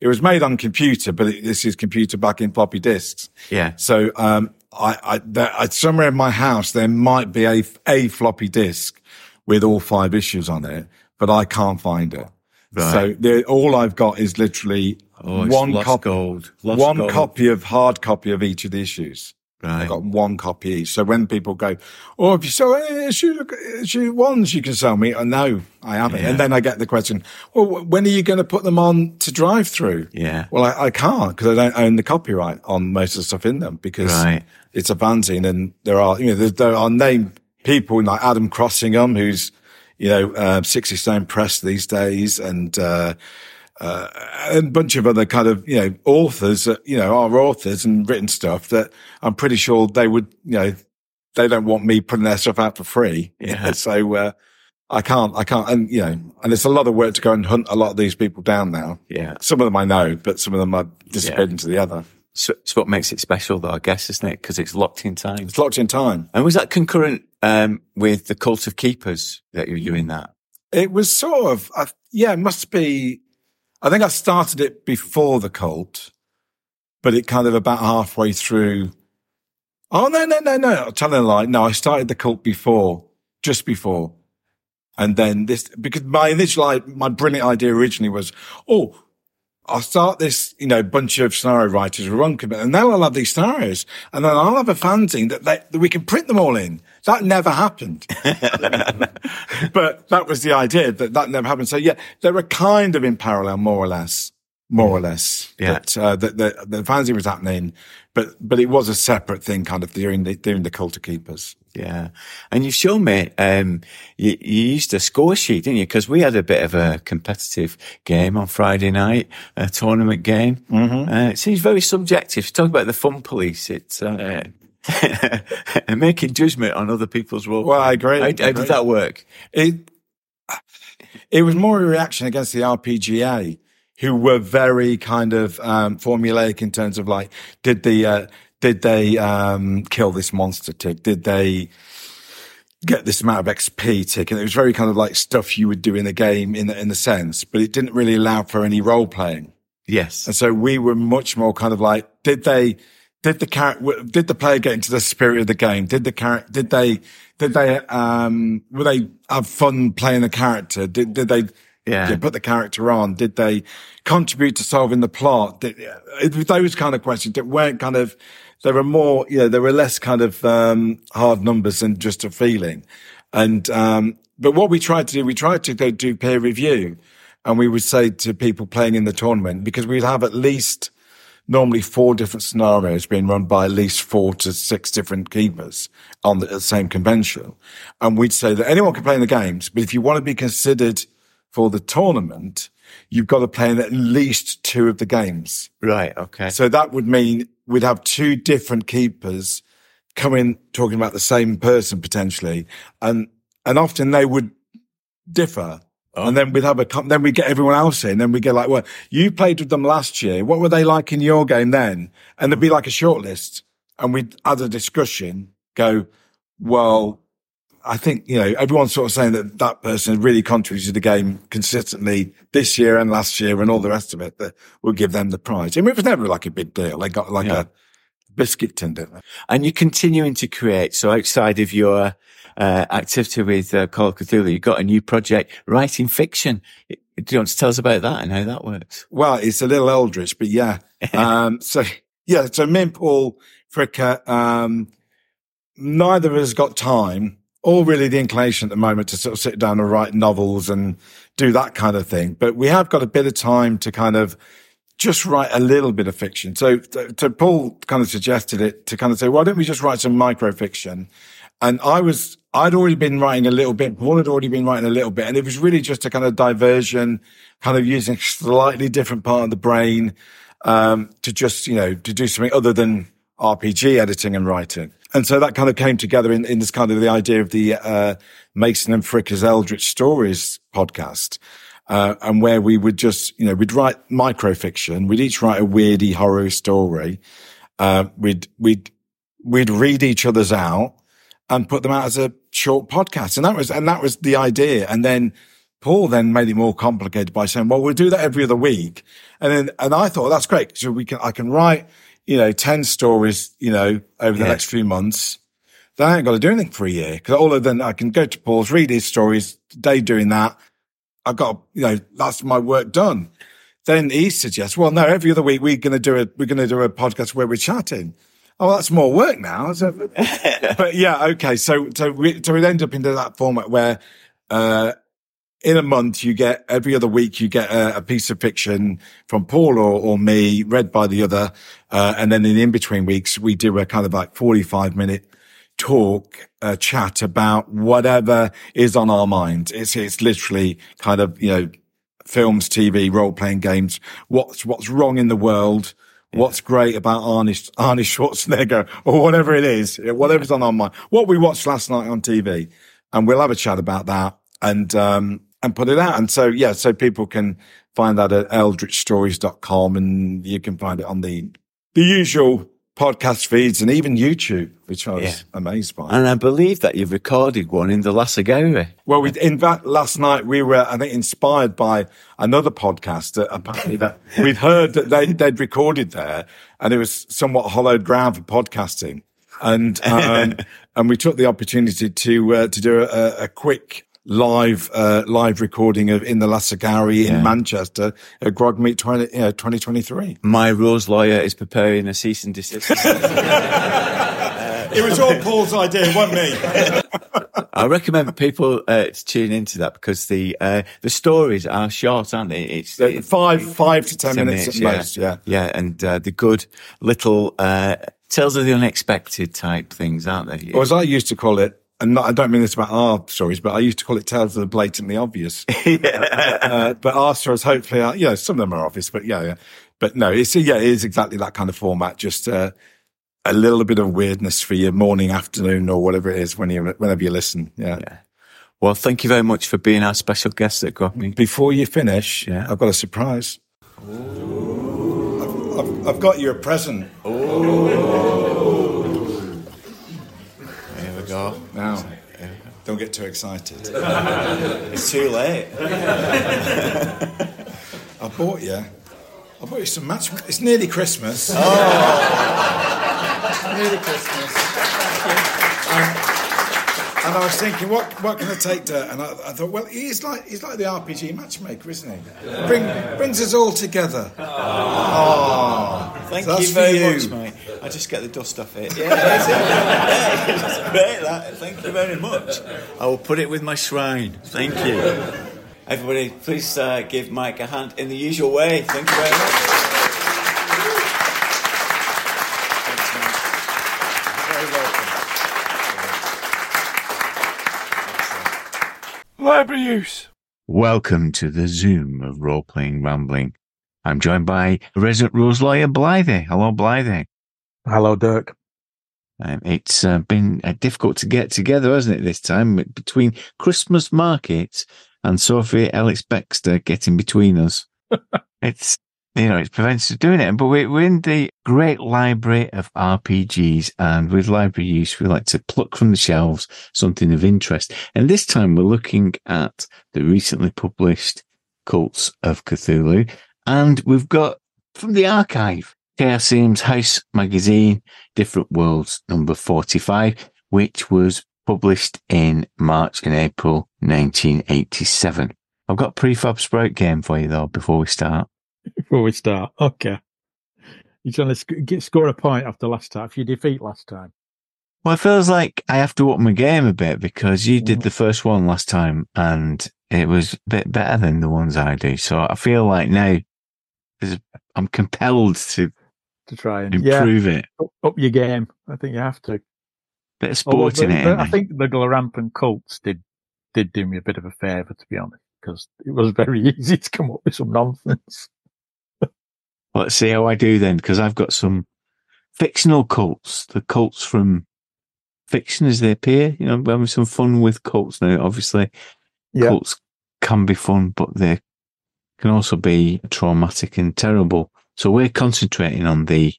it was made on computer, but it, this is computer back in floppy disks. yeah. So, um, I, I, there, I, somewhere in my house, there might be a, a floppy disk with all five issues on it, but I can't find it. Right. So all I've got is literally Oh, one copy, gold. One gold. copy of hard copy of each of the issues. Right. I've got one copy each. So when people go, oh, if you sell eh, issue, issue ones, you can sell me. Oh, no, I haven't. Yeah. And then I get the question, well, when are you going to put them on to drive through? Yeah. Well, I, I can't because I don't own the copyright on most of the stuff in them because Right. It's a fanzine and there are, you know, there, there are named people like Adam Crossingham, who's, you know, uh, 60 Stone Press these days and, uh, uh, and a bunch of other kind of, you know, authors that, you know, are authors and written stuff that I'm pretty sure they would, you know, they don't want me putting their stuff out for free. Yeah. so, uh, I can't, I can't, and, you know, and it's a lot of work to go and hunt a lot of these people down now. Yeah. Some of them I know, but some of them are disappeared Yeah. into the other. So it's what makes it special, though, I guess, isn't it? Because it's locked in time. It's locked in time. And was that concurrent um, with the Cult of Keepers that you were doing that? It was sort of, I, yeah, it must be. I think I started it before the cult, but it kind of about halfway through. Oh no, no, no, no! I'm telling a lie. No, I started the cult before, just before, and then this because my initial, i- my brilliant idea originally was, oh, I'll start this, you know, bunch of scenario writers will run commit, and now I'll have these scenarios, and then I'll have a fanzine that, they, that we can print them all in. That never happened. but that was the idea that that never happened. So yeah, they were kind of in parallel, more or less, more or less. Yeah. But, uh, the, the, the fanzine was happening, but, but it was a separate thing kind of during the, during the cult of keepers. Yeah. And you've shown me, um, you, you used a score sheet, didn't you? Because we had a bit of a competitive game on Friday night, a tournament game. Mm-hmm. Uh, it seems very subjective. Talk about the fun police. It's, uh, making judgment on other people's work. Well, I agree. How, how I did that work? It, it was more a reaction against the RPGA, who were very kind of um, formulaic in terms of like, did the uh, did they um, kill this monster tick? Did they get this amount of XP tick. And it was very kind of like stuff you would do in the game in the, in the sense, but it didn't really allow for any role playing. Yes. And so we were much more kind of like, did they, did the character, did the player get into the spirit of the game? Did the character, did they, did they, um, were they have fun playing the character? Did, did they, Yeah. did put the character on? Did they contribute to solving the plot? Did, it, those kind of questions that weren't kind of, there were more, you know, there were less kind of, um, hard numbers than just a feeling. And, um, but what we tried to do, we tried to go do peer review and we would say to people playing in the tournament, because we'd have at least normally four different scenarios being run by at least four to six different keepers on the same convention. And we'd say that anyone can play in the games, but if you want to be considered for the tournament, you've got to play in at least two of the games. Right. Okay. So that would mean we'd have two different keepers coming talking about the same person potentially, and and often they would differ. Oh. And then we'd have a, then we'd get everyone else in, and we'd get like, well, you played with them last year. What were they like in your game then? And there'd be like a short list, and we'd have a discussion. Go, well, I think you know everyone's sort of saying that that person really contributed to the game consistently this year and last year and all the rest of it. That we'll give them the prize. I mean, it was never like a big deal. They got like Yeah. a biscuit tin, didn't they? and you're continuing to create. So outside of your uh, activity with uh, Call of Cthulhu, you've got a new project, writing fiction. Do you want to tell us about that and how that works? Well, it's a little eldritch, but yeah. Um, so yeah, so me and Paul Fricker, um, neither of us got time or really the inclination at the moment to sort of sit down and write novels and do that kind of thing. But we have got a bit of time to kind of just write a little bit of fiction. So, so Paul kind of suggested it to kind of say, why don't we just write some microfiction? And I was, I'd already been writing a little bit. Paul had already been writing a little bit. And it was really just a kind of diversion, kind of using a slightly different part of the brain, um, to just, you know, to do something other than RPG editing and writing. And so that kind of came together in, in this kind of the idea of the, uh, Mason and Fricker's Eldritch Stories podcast. Uh, and where we would just, you know, we'd write microfiction. We'd each write a weirdy horror story. Uh, we'd, we'd, we'd read each other's out and put them out as a short podcast. And that was, and that was the idea. And then Paul then made it more complicated by saying, well, we'll do that every other week. And then, and I thought that's great. So we can, I can write, you know, 10 stories, you know, over the Yeah. next few months. Then I ain't got to do anything for a year because all of them, I can go to Paul's, read his stories, day doing that. I've got, you know, that's my work done. Then he suggests, well, no, every other week we're going to do a, we're going to do a podcast where we're chatting. Oh, that's more work now. But yeah, okay. So, so we, so we end up into that format where, uh, in a month, you get every other week, you get a, a piece of fiction from Paul or, or me read by the other. Uh, and then in the in-between weeks, we do a kind of like 45 minute talk, uh, chat about whatever is on our mind. It's, it's literally kind of, you know, films, TV, role playing games. What's, what's wrong in the world? What's great about Arnie, Arnie Schwarzenegger or whatever it is, whatever's on our mind. What we watched last night on TV and we'll have a chat about that and, um, and put it out. And so, yeah, so people can find that at eldritchstories.com and you can find it on the, the usual podcast feeds and even YouTube, which I was Yeah. amazed by. And I believe that you've recorded one in the Lass O'Gowrie. Well, we, in fact, last night we were, I think, inspired by another podcast that apparently that we'd heard that they, they'd recorded there and it was somewhat hollowed ground for podcasting. And, um, and we took the opportunity to, uh, to do a, a quick live, uh, live recording of in the Lass O'Gowrie Yeah. in Manchester at Grog Meet 20, you know, 2023. My rules lawyer is preparing a cease and desist. It was all Paul's idea, it wasn't me. I recommend people uh, to tune into that because the uh, the stories are short, aren't they? It's it's five, five to ten, 10 minutes, at most, yeah. yeah, and uh, the good little uh, tales of the unexpected type things, aren't they? Or as I used to call it, and not, I don't mean this about our stories, but I used to call it tales of the blatantly obvious. uh, but our stories, hopefully, are, you know, some of them are obvious, but yeah, yeah. But no, it's, yeah, it is exactly that kind of format. Just, uh, a little bit of weirdness for your morning, afternoon, or whatever it is when you, whenever you listen. Yeah. Well, thank you very much for being our special guest at Grogmeet. Before you finish, Yeah. I've got a surprise. I've, I've, I've got you a present. Here go. Now, Don't get too excited. It's too late. I bought you. I bought you some match. It's nearly Christmas. Oh. nearly Christmas. Um, And, and I was thinking, what what can I take to? And I, I thought, well, he's like he's like the RPG matchmaker, isn't he? Bring brings us all together. Oh, Thank That's you very you. much, mate. I just get the dust off it. Yeah, it's, yeah, it's great. That. Thank you very much. I will put it with my shrine. Thank you. Everybody, please uh, give Mike a hand in the usual way. Thank you very much. Thanks, Mike. Very welcome. Library use. Welcome to the Zoom of role playing rambling. I'm joined by resident rules lawyer Blythy. Hello, Blythy. Hello, Dirk. Um, it's uh, been uh, difficult to get together, hasn't it, this time? Between Christmas markets and Sophie Ellis-Bextor getting between us. it's, you know, it's prevents us doing it. But we're, we're in the great library of RPGs, and with library use, we like to pluck from the shelves something of interest. And this time we're looking at the recently published Cults of Cthulhu. And we've got from the archive, Chaosium's House magazine, Different Worlds number 45, which was published in March and April 1987. I've got prefab sprout game for you though before we start. Before we start, okay. You're trying to sc- get, score a point after last time. If you defeat last time, Well, it feels like I have to up my game a bit because you did mm. the first one last time and it was a bit better than the ones I do. So I feel like now I'm compelled to to try and yeah, improve it. up, up your game. I think you have to. Bit of Although in it. I think the Gloranthan Colts did did do me a bit of a favour, to be honest, because it was very easy to come up with some nonsense. Let's see how I do then, because I've got some fictional cults, the cults from fiction as they appear. You know, we're having some fun with cults now. Obviously, Yeah. cults can be fun, but they can also be traumatic and terrible. So we're concentrating on the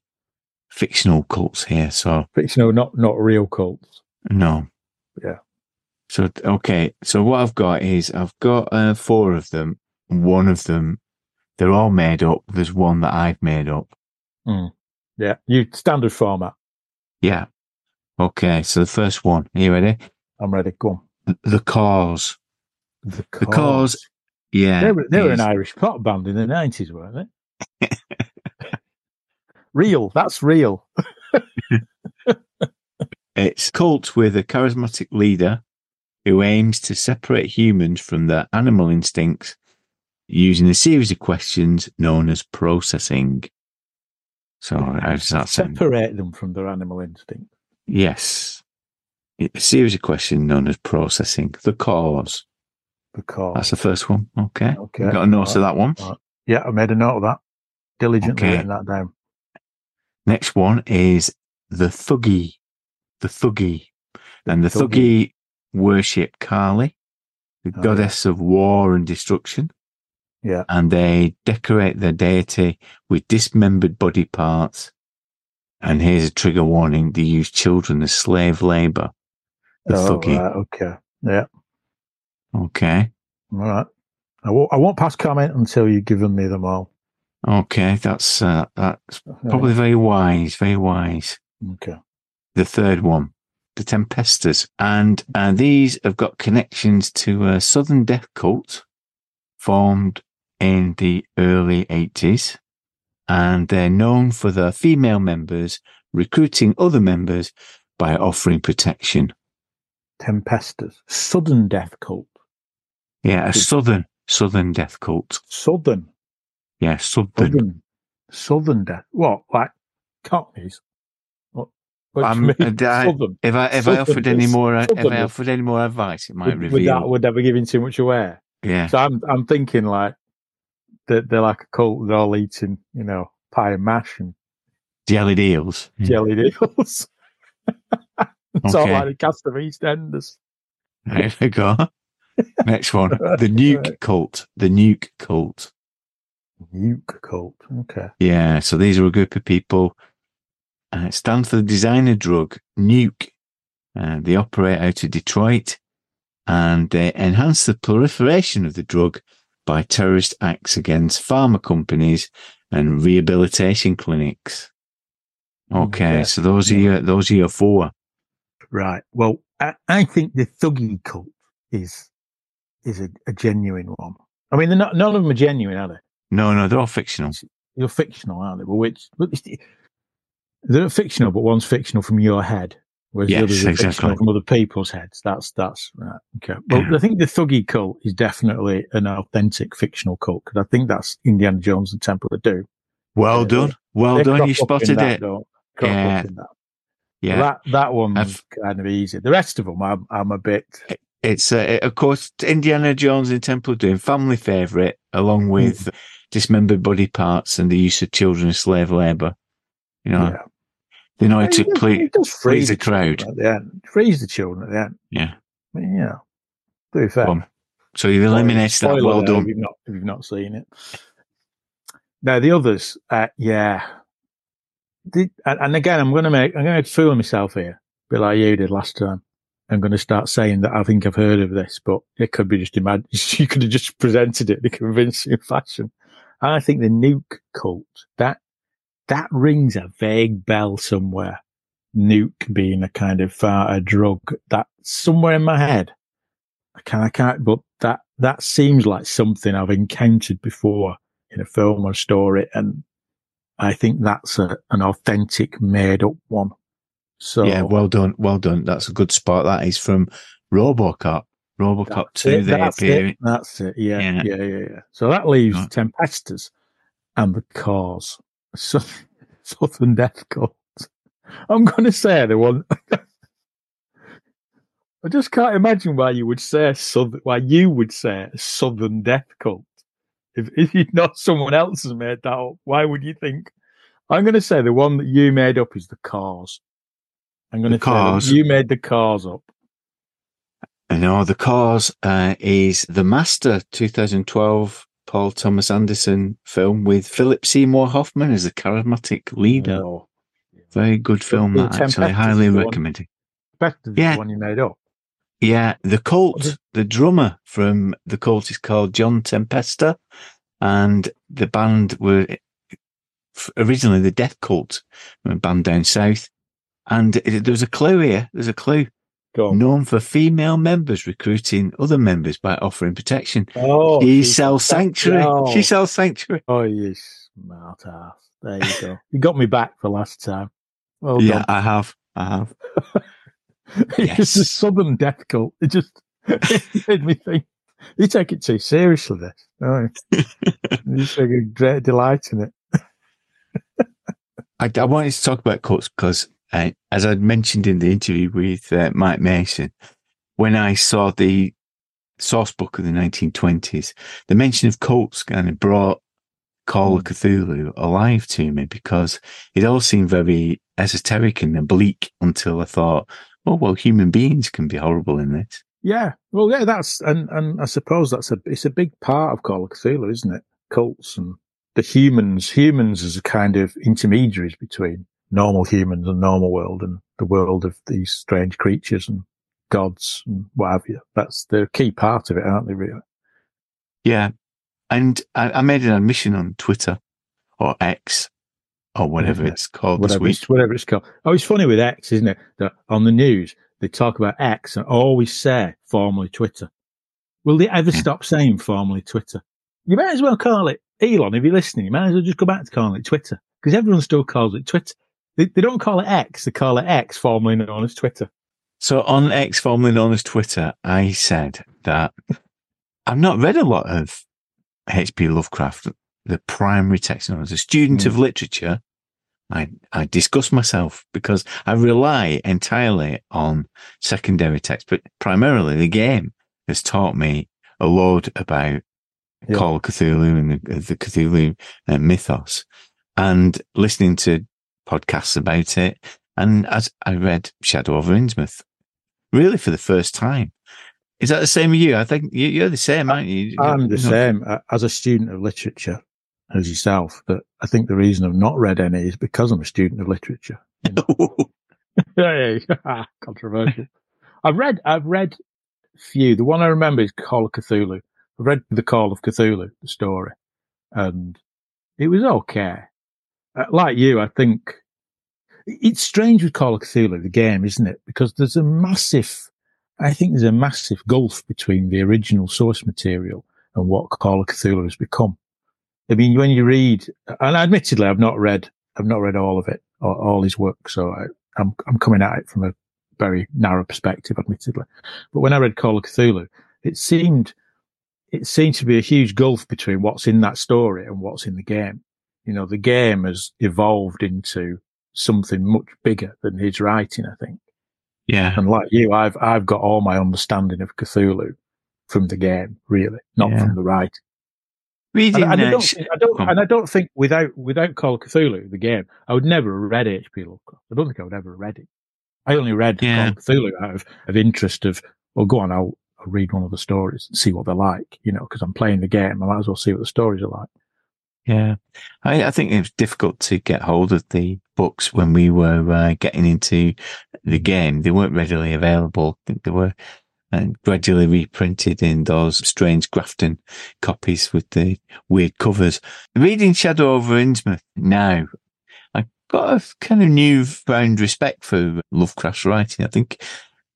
fictional cults here. So Fictional, not not real cults. no. Yeah. So okay. So what I've got is I've got uh, four of them. One of them, they're all made up. There's one that I've made up. Hmm. Yeah, you standard format. Yeah. Okay. So the first one. Are you ready? I'm ready. Go on. The Cause. The The Cause. Yeah. They were, they were an Irish pop band in the nineties, weren't they? real. That's real. It's cult with a charismatic leader who aims to separate humans from their animal instincts using a series of questions known as processing. So how does that sound? Separate them from their animal instinct. Yes. A series of questions known as processing. The cause. The Because That's the first one. Okay. Okay. Got a note of that one. yeah, I made a note of that. Diligently Okay. written that down. Next one is the Thuggee. The Thuggee. And the Thuggee worship Kali, the Oh, goddess of war and destruction. Yeah. And they decorate their deity with dismembered body parts. And here's a trigger warning they use children as slave labor. The Oh, Thuggee. right, okay. Yeah. Okay. All right. I won't, I won't pass comment until you've given me them all. Okay. That's, uh, that's probably very wise. Very wise. Okay. the third one, the Tempestors, And uh, these have got connections to a Southern Death cult formed in the early 80s. And they're known for their female members recruiting other members by offering protection. Tempesters. Sudden death cult. Yeah, a Southern, Southern Death cult. Southern. Yeah, Southern. Southern. Southern death. What? Like cockneys? What? what do you Um, mean? I- Southern. If I, if I offered any more, if I offered any more advice, it might would that would that be giving too much away? Yeah. So I'm I'm thinking like that they're like a cult. They're all eating, you know, pie and mash and Jellied eels. jellied eels. it's all like the cast of EastEnders. There we go. Next one. The nuke cult. The nuke cult. Nuke cult. Okay. Yeah. So these are a group of people. Uh, it stands for the designer drug, nuke. Uh, they operate out of Detroit and they enhance the proliferation of the drug by terrorist acts against pharma companies and rehabilitation clinics. Mm, okay, Yeah. so those are your those are your four. Right. Well, I, I think the thuggee cult is is a, a genuine one. I mean, they're not, none of them are genuine, are they? No, no, they're all fictional. You're fictional, aren't they? But which but they're fictional, but one's fictional from your head, whereas Yes, the others exactly. from other people's heads. That's that's right. Okay. Well, Yeah. I think the thuggee cult is definitely an authentic fictional cult because I think that's Indiana Jones and Temple of Doom. Well Yeah, done, well done. You spotted that, it. up Yeah. that. Yeah, That that one's I've- kind of easy. The rest of them, I'm I'm a bit. it's uh, of course Indiana Jones and Temple of Doom, family favorite, along with dismembered body parts and the use of children as slave labor. You know, yeah. They know to does- play. he please freeze the crowd. At the end. Freeze the children at the end. Yeah. Yeah. To be fair. So you've eliminated that. Well done. If you've not, if you've not seen it. Now the others, uh, yeah. The, and, again, I'm going to make, I'm going to fool myself here, a bit like you did last time. I'm going to start saying that I think I've heard of this, but it could be just imagined. You could have just presented it in a convincing fashion. I think the nuke cult, that, that rings a vague bell somewhere. Nuke being a kind of uh, a drug that somewhere in my head. I can't, I can't, but that, that seems like something I've encountered before in a film or story. And I think that's a, an authentic made up one. So Yeah, well done, well done. That's a good spot. That is from RoboCop. RoboCop two. They that's appear. it, that's it. Yeah, Yeah. yeah, yeah, yeah. So that leaves Right. Tempestas and the Cause. So, Southern Death Cult. I'm going to say the one. I just can't imagine why you would say southern, why you would say Southern Death Cult. If, if you know someone else has made that up, why would you think? I'm going to say the one that you made up is the Cause. I'm going The to Cause? you made the Cause up. No, the cause uh, is the Master 2012 Paul Thomas Anderson film with Philip Seymour Hoffman as the charismatic leader. Oh, no. Very good film, The that actually. Highly is the one- recommended. Yeah. the one you made up. Yeah, the cult, the drummer from the cult is called John Tempesta, and the band were originally the Death Cult, a band down south. And there's a clue here. There's a clue. Known for female members recruiting other members by offering protection. Oh, she sells sanctuary. Oh. She sells sanctuary. Oh, you smart ass. There you go. you got me back for last time. Well yeah, done. I have. I have. it's a southern death cult. It just it made me think. You take it too seriously, this. Oh, you take a great delight in it. I, I wanted to talk about cults because, uh, as I mentioned in the interview with uh, Mike Mason, when I saw the source book of the 1920s, the mention of cults kind of brought Call of Cthulhu alive to me because it all seemed very esoteric and bleak until I thought, oh, well, human beings can be horrible in this. Yeah. Well, yeah, that's and and I suppose that's a it's a big part of Call of Cthulhu, isn't it? Cults and the humans, humans as a kind of intermediaries between normal humans and normal world and the world of these strange creatures and gods and what have you. That's the key part of it, aren't they? Really? Yeah. And I, I made an admission on Twitter or X or whatever Yeah. it's called this whatever week. it's, whatever it's called. Oh, it's funny with X, isn't it? That on the news they talk about X and always say formerly Twitter. Will they ever Yeah. stop saying formerly Twitter? You might as well call it Elon if you're listening. You might as well just go back to calling it Twitter because everyone still calls it Twitter. They, they don't call it X; they call it X, formerly known as Twitter. So on X, formerly known as Twitter, I said that I've not read a lot of H.P. Lovecraft, the primary text. As a student Mm. of literature, I, I discuss myself because I rely entirely on secondary text, but primarily the game has taught me a lot about Yeah. Call of Cthulhu and the, the Cthulhu uh, mythos and listening to podcasts about it. And as I read Shadow over Innsmouth, really for the first time. Is that the same with you? I think you- you're the same, aren't you? I'm the You same as a student of literature as yourself. That I think the reason I've not read any is because I'm a student of literature. yeah, yeah, yeah. controversial. I've read, I've read few. The one I remember is Call of Cthulhu. I've read the Call of Cthulhu, the story, and it was okay. Uh, like you, I think it's strange with Call of Cthulhu, the game, isn't it? Because there's a massive, I think there's a massive gulf between the original source material and what Call of Cthulhu has become. I mean, when you read, and admittedly, I've not read, I've not read all of it, all, all his work, so I, I'm, I'm coming at it from a very narrow perspective, admittedly. But when I read Call of Cthulhu, it seemed, it seemed to be a huge gulf between what's in that story and what's in the game. You know, the game has evolved into something much bigger than his writing, I think. Yeah. And like you, I've, I've got all my understanding of Cthulhu from the game, really, not Yeah. from the writing. Reading And, and I, don't, think- I don't, and I don't think without without Call of Cthulhu, the game, I would never have read H.P. Lovecraft. I don't think I would ever have read it. I only read Yeah. Call of Cthulhu out of, of interest of, well, go on, I'll, I'll read one of the stories and see what they're like, you know, because I'm playing the game. I might as well see what the stories are like. Yeah, I, I think it was difficult to get hold of the books when we were uh, getting into the game. They weren't readily available. I think they were and gradually reprinted in those strange Grafton copies with the weird covers. Reading Shadow over Innsmouth now, I've got a kind of newfound respect for Lovecraft's writing. I think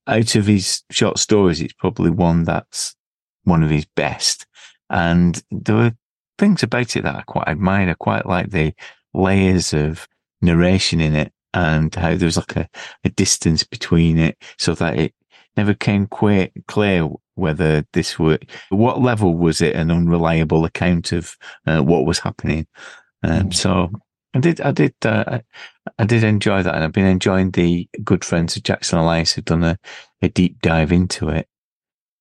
out of his short stories, it's probably one that's one of his best. And there were things about it that I quite admire. I quite like the layers of narration in it and how there was like a, a distance between it so that it never came quite clear whether this were, what level was it an unreliable account of uh, what was happening. Um, Mm. so I did, I did, uh, I, did enjoy that and I've been enjoying the good friends of Jackson Elias who've done a, a deep dive into it.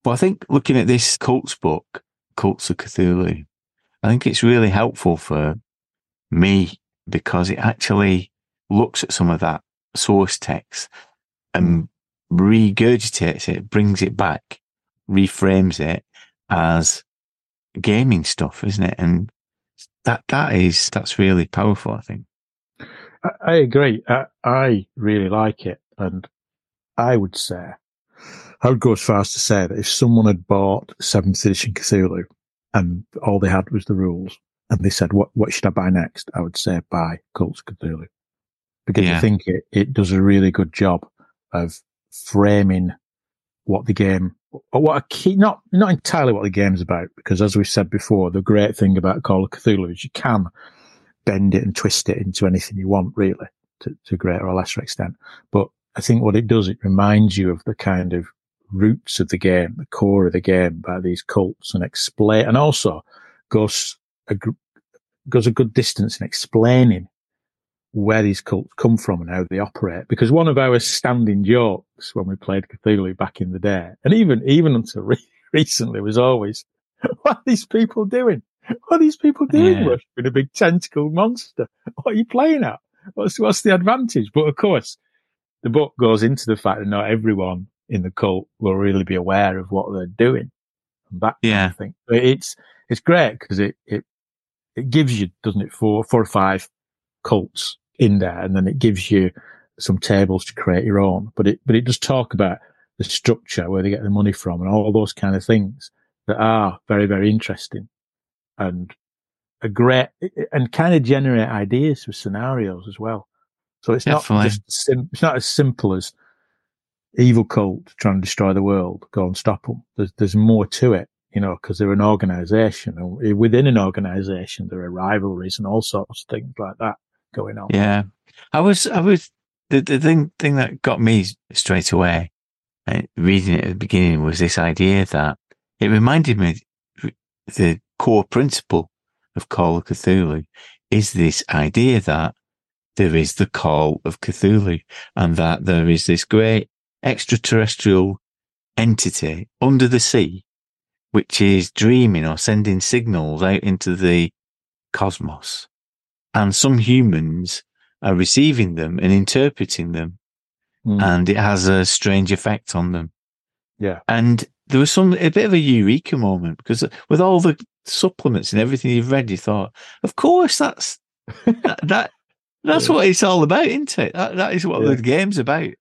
But I think looking at this cults book, Cults of Cthulhu, I think it's really helpful for me because it actually looks at some of that source text and mm. regurgitates it, brings it back, reframes it as gaming stuff, isn't it? And that, that is, that's really powerful, I think. I, I agree. I, I really like it. And I would say, I would go as far as to say that if someone had bought 7th edition Cthulhu and all they had was the rules and they said, what, what should I buy next? I would say buy Cults of Cthulhu because Yeah. I think it, it does a really good job of framing what the game, or what a key, not, not entirely what the game's about, because as we've said before, the great thing about Call of Cthulhu is you can bend it and twist it into anything you want, really, to, to greater or lesser extent. But I think what it does, it reminds you of the kind of roots of the game, the core of the game by these cults and explain, and also goes a, goes a good distance in explaining where these cults come from and how they operate. Because one of our standing jokes when we played Cthulhu back in the day, and even, even until re- recently was always, what are these people doing? What are these people doing Yeah. worshipping a big tentacle monster? What are you playing at? What's, what's the advantage? But of course, the book goes into the fact that not everyone in the cult will really be aware of what they're doing. And that kind Yeah. of thing. But it's, it's great because it, it, it gives you, doesn't it, four, four or five cults in there and then it gives you some tables to create your own. But it, but it does talk about the structure, where they get the money from and all those kind of things that are very, very interesting and a great, and kind of generate ideas for scenarios as well. So it's Definitely. not just sim- it's not as simple as evil cult trying to destroy the world. Go and stop them. There's there's more to it, you know, because they're an organization, and within an organization there are rivalries and all sorts of things like that going on. Yeah. I was, I was, the, the thing, thing that got me straight away, uh, reading it at the beginning was this idea that it reminded me the core principle of Call of Cthulhu is this idea that there is the call of Cthulhu and that there is this great extraterrestrial entity under the sea, which is dreaming or sending signals out into the cosmos. And some humans are receiving them and interpreting them Mm. and it has a strange effect on them. Yeah. And there was some, a bit of a eureka moment because with all the supplements and everything you've read, you thought, of course, that's, that, that that's Yeah. what it's all about, isn't it? That, that is what Yeah. the game's about.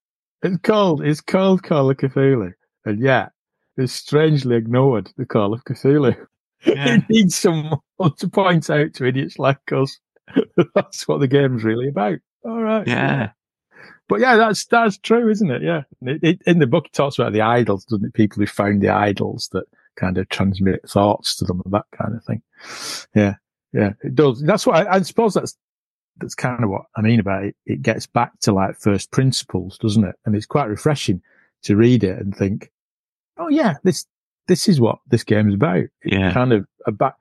It's called it's called Call of Cthulhu, and yeah, it's strangely ignored the Call of Cthulhu. Yeah. It needs someone to point out to idiots like us. that's what the game's really about. All right. Yeah. But yeah, that's that's true, isn't it? Yeah. It, it, in the book, it talks about the idols, doesn't it? People who found the idols that kind of transmit thoughts to them and that kind of thing. Yeah. Yeah. It does. That's what I, I suppose that's that's kind of what I mean about it. It gets back to like first principles, doesn't it? And it's quite refreshing to read it and think, oh yeah, this this is what this game is about. It's Yeah. kind of a back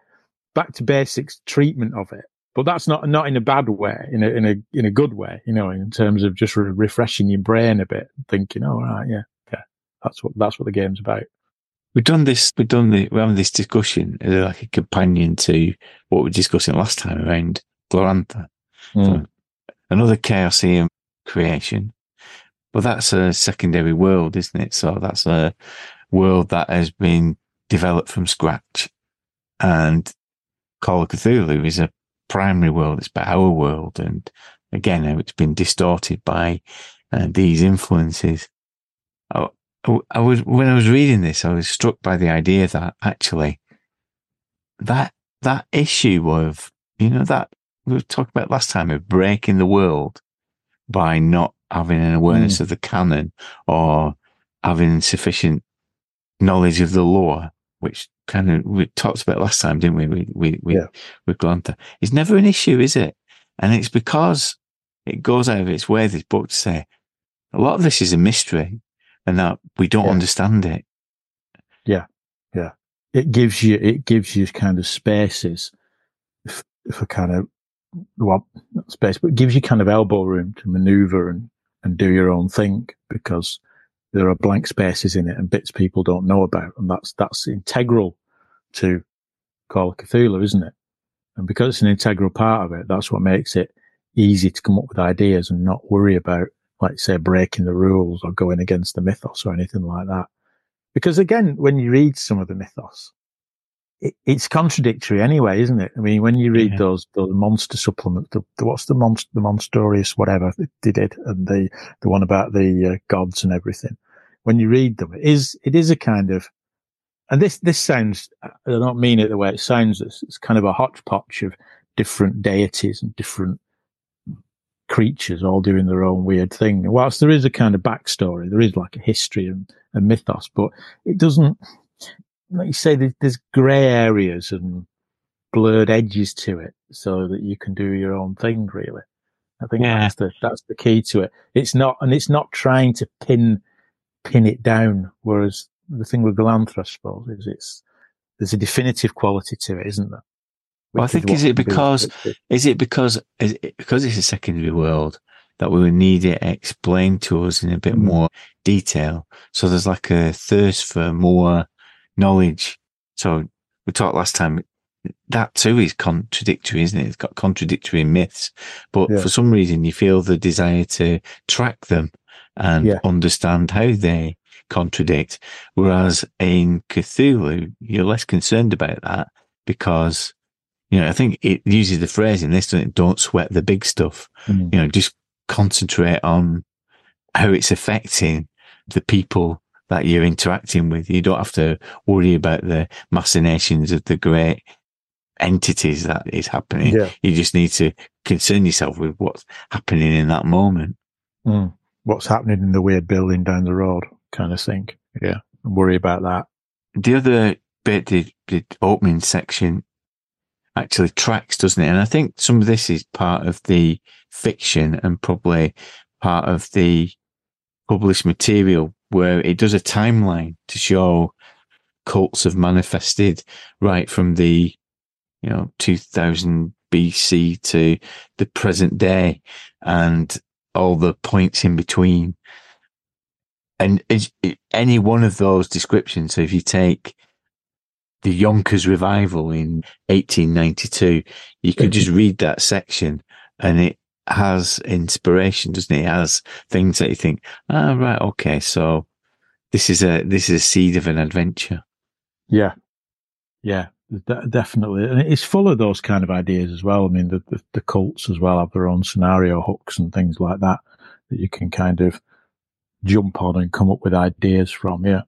back to basics treatment of it. But that's not not in a bad way, in a in a in a good way, you know, in terms of just re- refreshing your brain a bit, thinking, oh right, yeah, yeah, that's what that's what the game's about. We've done this, we've done the, we're having this discussion as like a companion to what we were discussing last time around Glorantha. Mm. Another Chaosium creation. But that's a secondary world, isn't it? So that's a world that has been developed from scratch. And Call of Cthulhu is a primary world. It's about our world. And again, it's been distorted by uh, these influences. I, I was, when I was reading this, I was struck by the idea that actually that, that issue of, you know, that we were talking about last time of breaking the world by not having an awareness mm. of the canon or having sufficient knowledge of the lore, which kind of we talked about last time, didn't we? We, we, we, Yeah. with Glorantha. It's never an issue, is it? And it's because it goes out of its way, this book to say a lot of this is a mystery and that we don't Yeah. understand it. Yeah, yeah. It gives you it gives you kind of spaces for kind of well space, but gives you kind of elbow room to maneuver and and do your own thing because there are blank spaces in it and bits people don't know about, and that's that's integral to Call of Cthulhu, isn't it? And because it's an integral part of it, that's what makes it easy to come up with ideas and not worry about, like say, breaking the rules or going against the mythos or anything like that. Because again, when you read some of the mythos, it's contradictory anyway, isn't it? I mean, when you read Yeah. those those monster supplements, the, the, what's the monster, the monstrous whatever they did, and the the one about the uh, gods and everything. When you read them, it is it is a kind of, and this this sounds. I don't mean it the way it sounds. It's, it's kind of a hodgepodge of different deities and different creatures all doing their own weird thing. And whilst there is a kind of backstory, there is like a history and a mythos, but it doesn't, like you say, there- there's grey areas and blurred edges to it so that you can do your own thing, really. I think Yeah. that's the, that's the key to it. It's not, and it's not trying to pin, pin it down. Whereas the thing with Glorantha, I suppose, is it's, there's a definitive quality to it, isn't there? Well, I think is it be- because- Is it because is it because it's a secondary world that we would need it explained to us in a bit Mm. more detail? So there's like a thirst for more knowledge. So we talked last time. That too is contradictory, isn't it? It's got contradictory myths, but Yeah. for some reason you feel the desire to track them and Yeah. understand how they contradict. Whereas in Cthulhu, you're less concerned about that because you know, I think it uses the phrase in this, doesn't it? Don't sweat the big stuff. Mm. You know, just concentrate on how it's affecting the people that you're interacting with. You don't have to worry about the machinations of the great entities that is happening. Yeah. You just need to concern yourself with what's happening in that moment. Mm. What's happening in the weird building down the road, kind of thing. Yeah, and worry about that. the other bit, the, the opening section actually tracks, doesn't it? And I think some of this is part of the fiction and probably part of the published material where it does a timeline to show cults have manifested right from the, you know, 2000 BC to the present day and all the points in between. And any one of those descriptions, so if you take the Yonkers revival in 1892, you could just read that section and it has inspiration, doesn't? It has things that you think, ah, right, okay, so this is a, this is a seed of an adventure. Yeah, yeah, de- definitely, and it's full of those kind of ideas as well. I mean, the, the the cults as well have their own scenario hooks and things like that that you can kind of jump on and come up with ideas from. Yeah,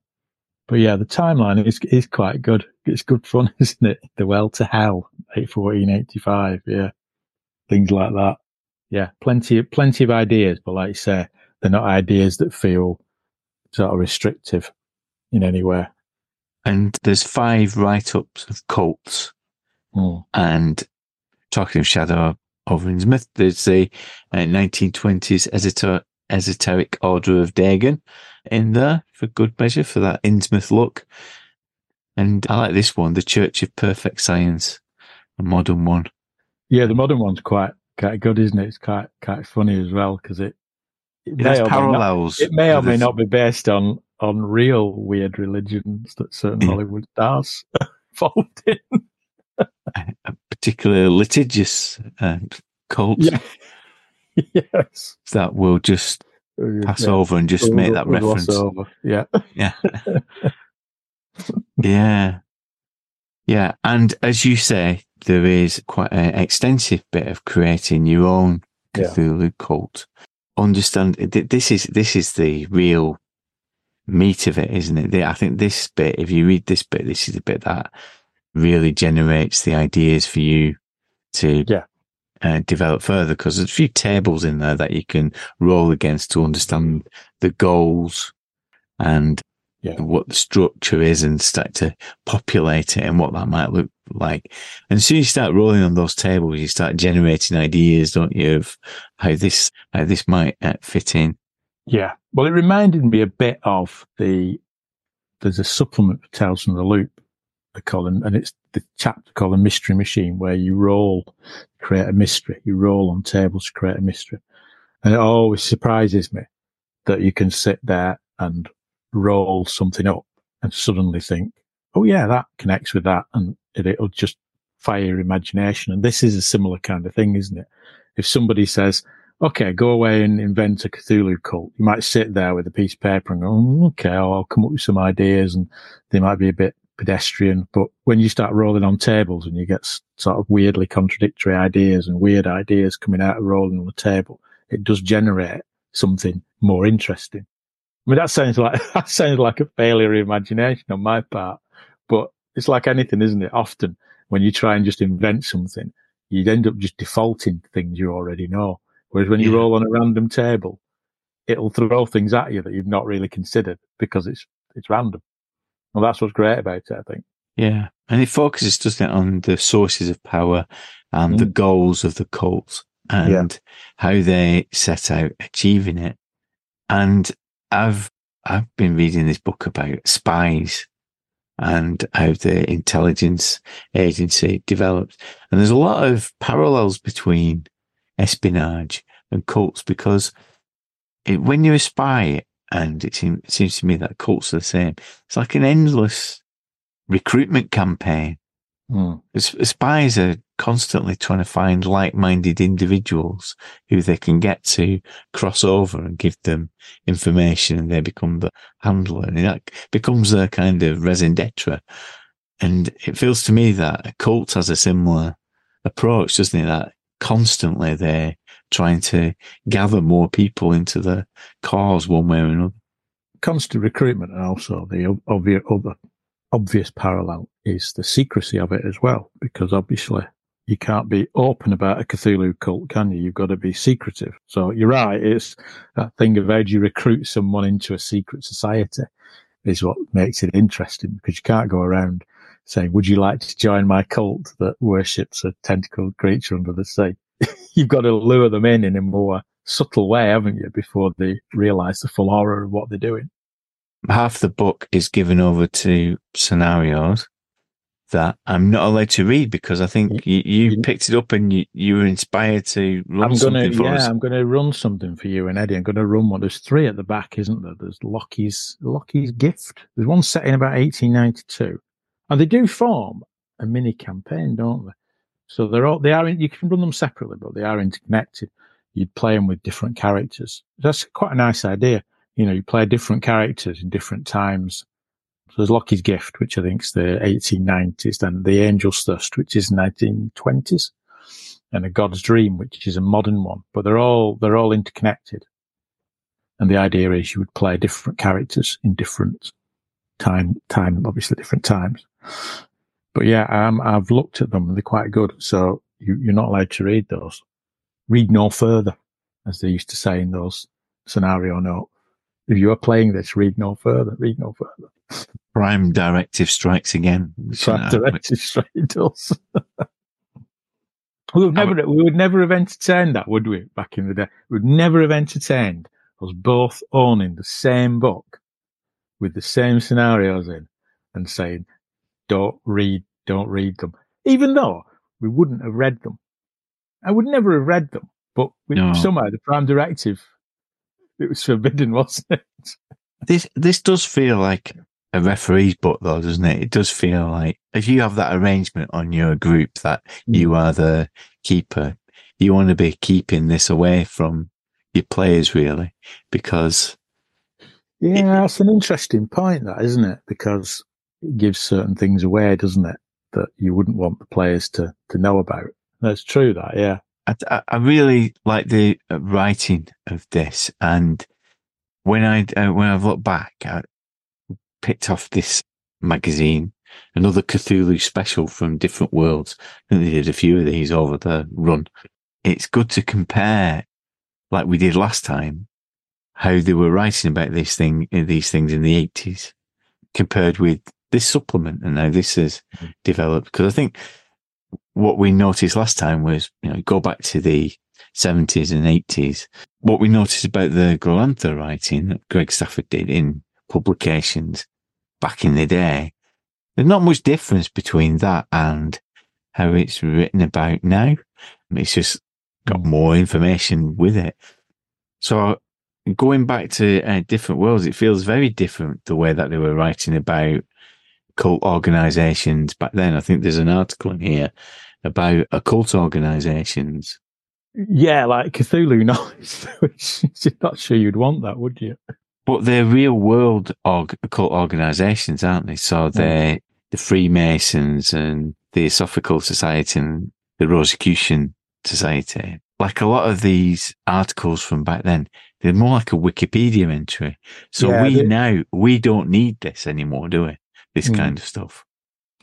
But yeah, the timeline is is quite good. It's good fun, isn't it? The Well to Hell, 81485. Yeah. Things like that. Yeah. Plenty, plenty of ideas, but like you say, they're not ideas that feel sort of restrictive in any way. And there's five write ups of cults. Mm. And talking of Shadow over Innsmouth, there's the uh, 1920s esoter- esoteric order of Dagon in there for good measure for that Innsmouth look. And I like this one, the Church of Perfect Science, a modern one. Yeah, the modern one's quite quite good, isn't it? It's quite quite funny as well because it it may, may not, parallels. it may or may the- not be based on on real weird religions that certain Yeah. Hollywood stars involved in. a particular litigious uh, cult Yeah. yes. that will just pass Yeah. over and just We'll- make that we'll reference. over. Yeah. Yeah. yeah. Yeah. And as you say, there is quite an extensive bit of creating your own Yeah. Cthulhu cult. Understand this is this is the real meat of it, isn't it? I think this bit, if you read this bit, this is the bit that really generates the ideas for you to Yeah. uh, develop further because there's a few tables in there that you can roll against to understand the goals and Yeah. what the structure is and start to populate it and what that might look like. And as soon as you start rolling on those tables, you start generating ideas, don't you, of how this, how this might uh, fit in. Yeah. Well, it reminded me a bit of the, there's a supplement for Tales from the Loop, call them, and it's the chapter called the Mystery Machine, where you roll, create a mystery. You roll on tables to create a mystery. And it always surprises me that you can sit there and roll something up and suddenly think, oh yeah, that connects with that. And it, it'll just fire your imagination. And this is a similar kind of thing, isn't it? If somebody says, okay, go away and invent a Cthulhu cult. You might sit there with a piece of paper and go, "Oh, okay, I'll come up with some ideas and they might be a bit pedestrian. But when you start rolling on tables and you get sort of weirdly contradictory ideas and weird ideas coming out of rolling on the table, it does generate something more interesting. I mean, that sounds like, that sounds like a failure of imagination on my part, but it's like anything, isn't it? Often when you try and just invent something, you'd end up just defaulting to things you already know. Whereas when you Yeah. roll on a random table, it'll throw things at you that you've not really considered because it's it's random. Well, that's what's great about it, I think. Yeah. And it focuses, doesn't it, on the sources of power and the Mm. goals of the cult and how they set out achieving it. And I've, I've been reading this book about spies and how the intelligence agency develops. And there's a lot of parallels between espionage and cults because it, when you're a spy, and it, seem, it seems to me that cults are the same, it's like an endless recruitment campaign. Hmm. S- Spies are constantly trying to find like-minded individuals who they can get to cross over and give them information and they become the handler and that becomes their kind of raison d'etre. And it feels to me that a cult has a similar approach, doesn't it? That constantly they're trying to gather more people into the cause one way or another. Constant recruitment and also the obvious obvious parallel is the secrecy of it as well, because obviously you can't be open about a Cthulhu cult, can you? You've got to be secretive. So you're right. It's that thing of how do you recruit someone into a secret society is what makes it interesting because you can't go around saying, would you like to join my cult that worships a tentacled creature under the sea? You've got to lure them in in a more subtle way, haven't you, before they realize the full horror of what they're doing. half the book is given over to scenarios that I'm not allowed to read because I think you, you you- picked it up and you, you were inspired to run I'm gonna, something for yeah, us. I'm gonna run something for you and Eddie. I'm gonna run one. There's three at the back, isn't there? There's Lockie's Lockie's gift. There's one set in about 1892, and they do form a mini campaign, don't they? So they're all they are. In, you can run them separately, but they are interconnected. You'd play them with different characters. That's quite a nice idea. You know, you play different characters in different times. There's Lockie's gift, which I think is the 1890s, then the Angel's Thirst, which is 1920s and a God's Dream, which is a modern one, but they're all they're all interconnected. And the idea is you would play different characters in different time, time, obviously different times. But yeah, um, I've looked at them they're quite good. So you, you're not allowed to read those. Read no further, as they used to say in those scenario notes. If you are playing this, read no further, read no further. Prime directive strikes again. Prime uh, directive strikes we would never, we would never have entertained that, would we? Back in the day, we would never have entertained us both owning the same book with the same scenarios in and saying, don't read, don't read them. Even though we wouldn't have read them. I would never have read them, but no. somehow the prime directive, it was forbidden, wasn't it? This, this does feel like a referee's book though, doesn't it? It does feel like if you have that arrangement on your group that you mm. are the keeper, you want to be keeping this away from your players really because yeah, it, that's an interesting point, that isn't it? Because it gives certain things away, doesn't it? That you wouldn't want the players to to know about. That's true. That yeah. I, I really like the uh, writing of this, and when I uh, when I've looked back, I picked off this magazine, another Cthulhu special from different worlds. I think they did a few of these over the run. It's good to compare, like we did last time, how they were writing about this thing, these things in the eighties, compared with this supplement and now this has mm-hmm. developed. Because I think what we noticed last time was, you know, go back to the seventies and eighties. What we noticed about the Glorantha writing that Greg Stafford did in publications back in the day, there's not much difference between that and how it's written about now. It's just got mm. more information with it. So going back to uh, different worlds, it feels very different the way that they were writing about cult organizations back then. I think there's an article in here about occult organizations. Yeah, like Cthulhu knowledge, you're not sure you'd want that, would you? But they're real world org- occult organizations, aren't they? So they're mm. the Freemasons and the Theosophical Society and the Rosicrucian Society. Like a lot of these articles from back then, they're more like a Wikipedia entry. So yeah, we they, now, we don't need this anymore, do we? This mm. kind of stuff.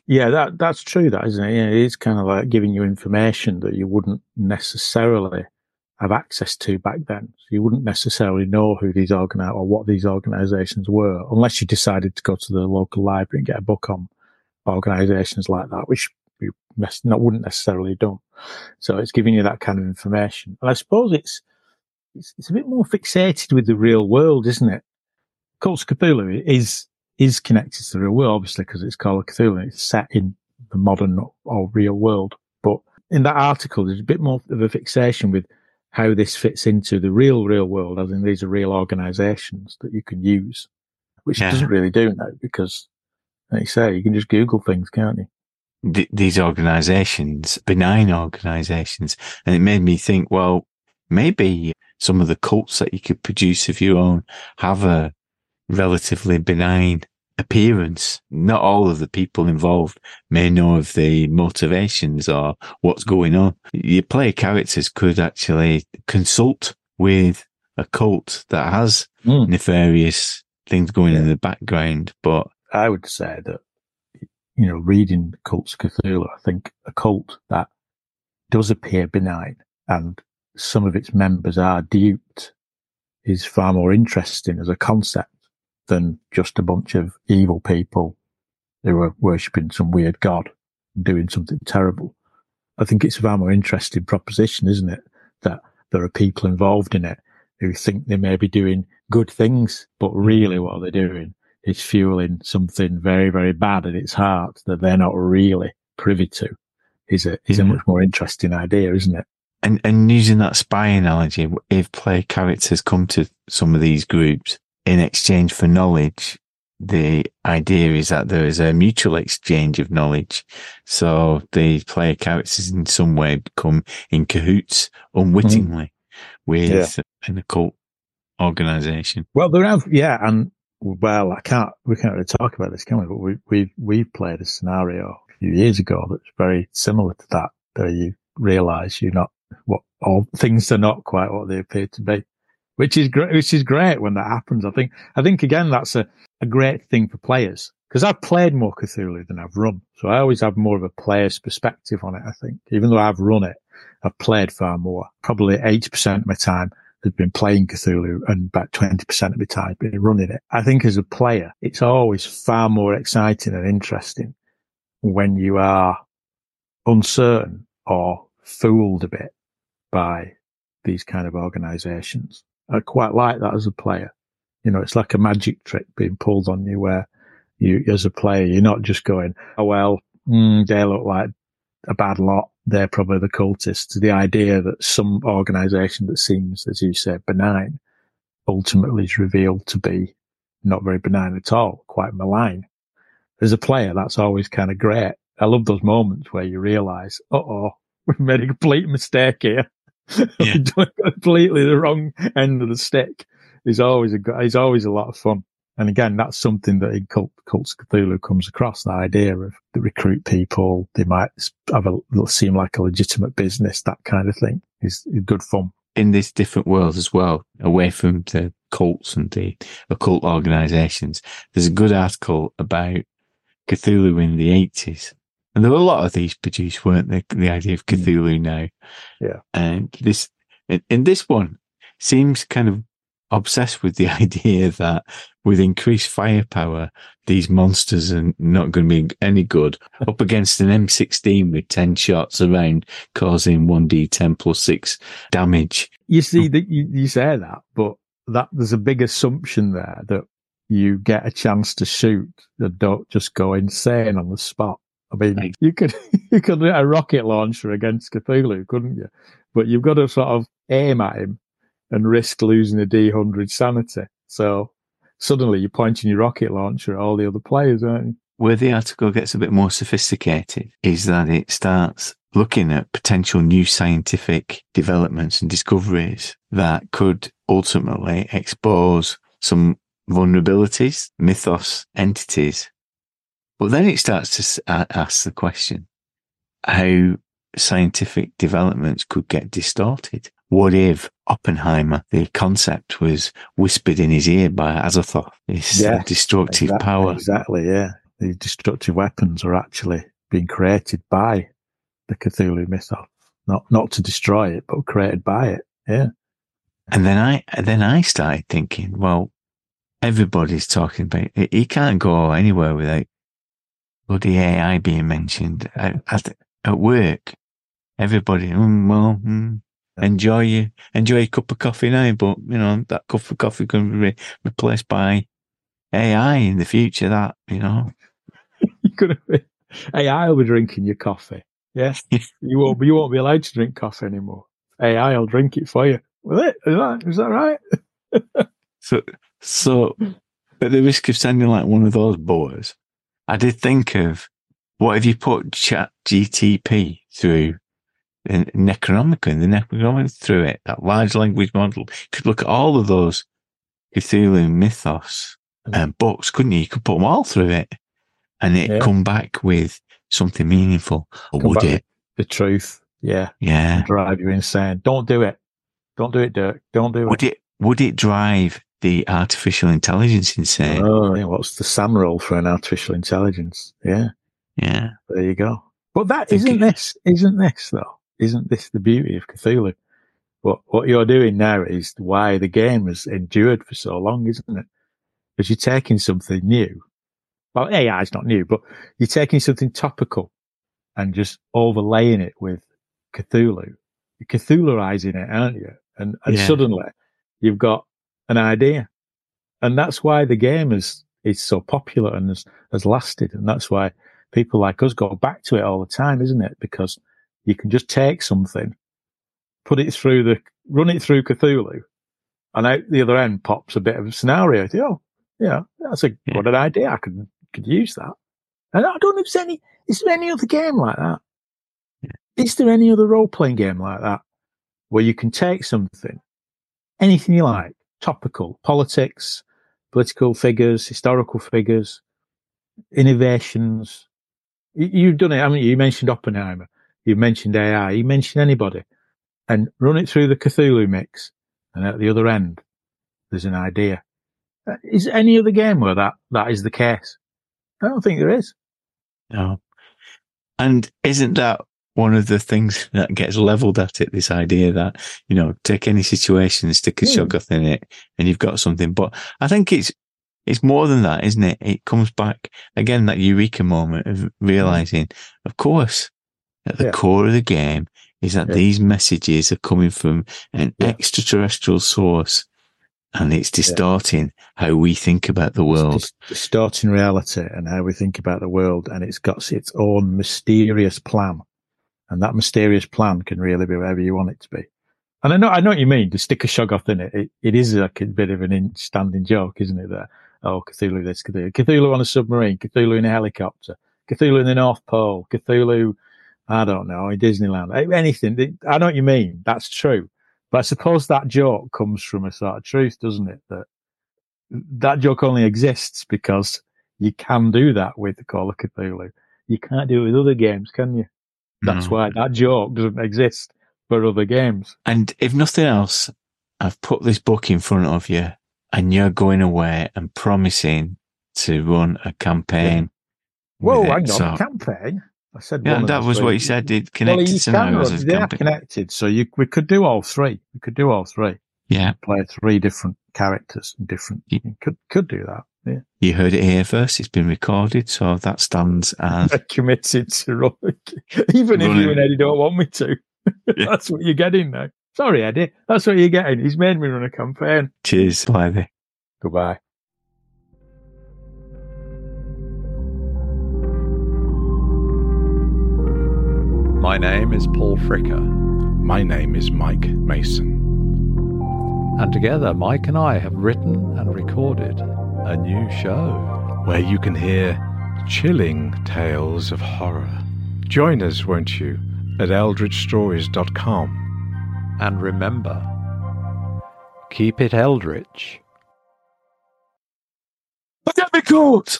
Yeah, that that's true. That isn't it? Yeah, it is kind of like giving you information that you wouldn't necessarily have access to back then. So you wouldn't necessarily know who these organize or what these organizations were unless you decided to go to the local library and get a book on organizations like that, which you not wouldn't necessarily done. So it's giving you that kind of information. And I suppose it's it's, it's a bit more fixated with the real world, isn't it? Cults of Cthulhu is is connected to the real world, obviously, because it's called Cthulhu. It's set in the modern or real world. But in that article, there's a bit more of a fixation with how this fits into the real, real world, as in these are real organizations that you can use, which yeah. it doesn't really do now because, like you say, you can just Google things, can't you? Th- these organizations, benign organizations. And it made me think, well, maybe some of the cults that you could produce of your own have a relatively benign appearance. Not all of the people involved may know of the motivations or what's going on. Your player characters could actually consult with a cult that has mm. nefarious things going yeah. in the background, but I would say that you know, reading Cults of Cthulhu, I think a cult that does appear benign and some of its members are duped is far more interesting as a concept than just a bunch of evil people who are worshipping some weird god and doing something terrible. I think it's a far more interesting proposition, isn't it? That there are people involved in it who think they may be doing good things, but hmm. really what they're doing is fueling something very, very bad at its heart that they're not really privy to. Is a is a hmm. much more interesting idea, isn't it? And and using that spy analogy, if player characters come to some of these groups in exchange for knowledge, the idea is that there is a mutual exchange of knowledge. So the player characters in some way become in cahoots unwittingly mm-hmm. with yeah. an occult organization. Well, there have, yeah. And well, I can't, we can't really talk about this, can we? But we, we, we played a scenario a few years ago that's very similar to that, where you realize you're not what all things are not quite what they appear to be which is great. Which is great when that happens. I think. I think again that's a, a great thing for players because I've played more Cthulhu than I've run, so I always have more of a player's perspective on it. I think, even though I've run it, I've played far more. Probably eighty percent of my time has been playing Cthulhu, and about twenty percent of my time been running it. I think as a player, it's always far more exciting and interesting when you are uncertain or fooled a bit by these kind of organizations. I quite like that as a player. You know, it's like a magic trick being pulled on you where you, as a player, you're not just going, oh, well, mm, they look like a bad lot. They're probably the cultists. The idea that some organization that seems, as you say, benign ultimately is revealed to be not very benign at all, quite malign. As a player, that's always kind of great. I love those moments where you realize, uh oh, we've made a complete mistake here. Yeah. completely the wrong end of the stick. Is always a is always a lot of fun. And again, that's something that in Cult, Cults of Cthulhu comes across the idea of the recruit people. They might have a, seem like a legitimate business. That kind of thing is, is good fun. in this different world as well, away from the cults and the occult organizations. There's a good article about Cthulhu in the 80s. And there were a lot of these produced, weren't there? The idea of Cthulhu mm. now. Yeah. And this, in, in this one, seems kind of obsessed with the idea that with increased firepower, these monsters are not going to be any good up against an M16 with 10 shots around causing 1d10 plus 6 damage. You see oh. that you, you say that, but that there's a big assumption there that you get a chance to shoot and don't just go insane on the spot. I mean, Right. you could you could do a rocket launcher against Cthulhu, couldn't you? But you've got to sort of aim at him and risk losing a D hundred sanity. So suddenly you're pointing your rocket launcher at all the other players, aren't you? where the article gets a bit more sophisticated is that it starts looking at potential new scientific developments and discoveries that could ultimately expose some vulnerabilities, mythos, entities. But then it starts to ask the question how scientific developments could get distorted. What if Oppenheimer, the concept was whispered in his ear by Azathoth, this Yeah, destructive Exact- power? Exactly, yeah. The destructive weapons are actually being created by the Cthulhu mythos. Not not to destroy it, but created by it. Yeah. And then I, then I started thinking, well, everybody's talking about it. You can't go anywhere without bloody AI being mentioned at, at, at work. Everybody, mm, well, mm, enjoy your, enjoy your cup of coffee now, but you know, that cup of coffee can be re- replaced by AI in the future. That, you know, You're gonna be AI will be drinking your coffee. Yeah. you won't be you won't be allowed to drink coffee anymore. AI will drink it for you. Will it? Is that is that right? So, so at the risk of sounding like one of those boys, I did think of what if you put Chat GTP through the Necronomicon, the Necronomicon through it, that large language model, you could look at all of those Cthulhu mythos mm. and books, couldn't you? You could put them all through it and it Yeah. come back with something meaningful. Or Come would it? The truth. Yeah. Yeah. Drive you insane. Don't do it. Don't do it, Dirk. Don't do Would it. it, would it drive the artificial intelligence insane? Oh, yeah. What's the SAN roll for an artificial intelligence? Yeah. Yeah. There you go. But that isn't this, isn't this though? Isn't this the beauty of Cthulhu? What what you're doing now is why the game has endured for so long, isn't it? Because you're taking something new. Well, AI is not new, but you're taking something topical and just overlaying it with Cthulhu. You're Cthulhuizing it, aren't you? And and Yeah. suddenly you've got an idea. And that's why the game is is so popular and has, has lasted. And that's why people like us go back to it all the time, isn't it? Because you can just take something, put it through the, run it through Cthulhu, and out the other end pops a bit of a scenario. Think, Oh, yeah, that's a Yeah. what an idea. I could could use that. And I don't know if there's any. Is there any other game like that? Is there any other role playing game like that where you can take something, anything you like, topical, politics, political figures, historical figures, innovations. You- You've done it. I mean, you mentioned Oppenheimer. You mentioned AI. You mentioned anybody, and run it through the Cthulhu mix, and at the other end, there's an idea. Uh, Is any other game where that, that is the case? I don't think there is. No. And isn't that one of the things that gets leveled at it? This idea that, you know, take any situation, stick a Hmm. shoggoth in it and you've got something. But I think it's, it's more than that, isn't it? It comes back again, that eureka moment of realizing, of course, at the Yeah. core of the game is that Yeah. these messages are coming from an Yeah. extraterrestrial source and it's distorting how we think about the world. It's distorting reality and how we think about the world, and it's got its own mysterious plan, and that mysterious plan can really be whatever you want it to be. And I know, I know what you mean. To stick a shoggoth in it, it, it is like a bit of an in, standing joke, isn't it? That oh, Cthulhu this, Cthulhu, Cthulhu on a submarine, Cthulhu in a helicopter, Cthulhu in the North Pole, Cthulhu, I don't know, in Disneyland, anything. I know what you mean. That's true. But I suppose that joke comes from a sort of truth, doesn't it? That that joke only exists because you can do that with the Call of Cthulhu. You can't do it with other games, can you? That's No. why that joke doesn't exist for other games. And if nothing else, I've put this book in front of you and you're going away and promising to run a campaign. Whoa, with it. hang on, So- campaign. I said yeah, that was what three. you said. It Well, connected can scenarios run, as they are connected, so you we could do all three. We could do all three. Yeah, Play three different characters and different. You- You could could do that. Yeah, you heard it here first. It's been recorded, so that stands as I committed to run, even if you and Eddie don't want me to. Yeah. That's what you're getting now. Sorry, Eddie. That's what you're getting. He's made me run a campaign. cheers, Blythe. Goodbye. My name is Paul Fricker, My name is Mike Mason. and together Mike and I have written and recorded a new show. where you can hear chilling tales of horror. Join us, won't you, at eldritchstories.com. And remember, keep it eldritch. But get me caught!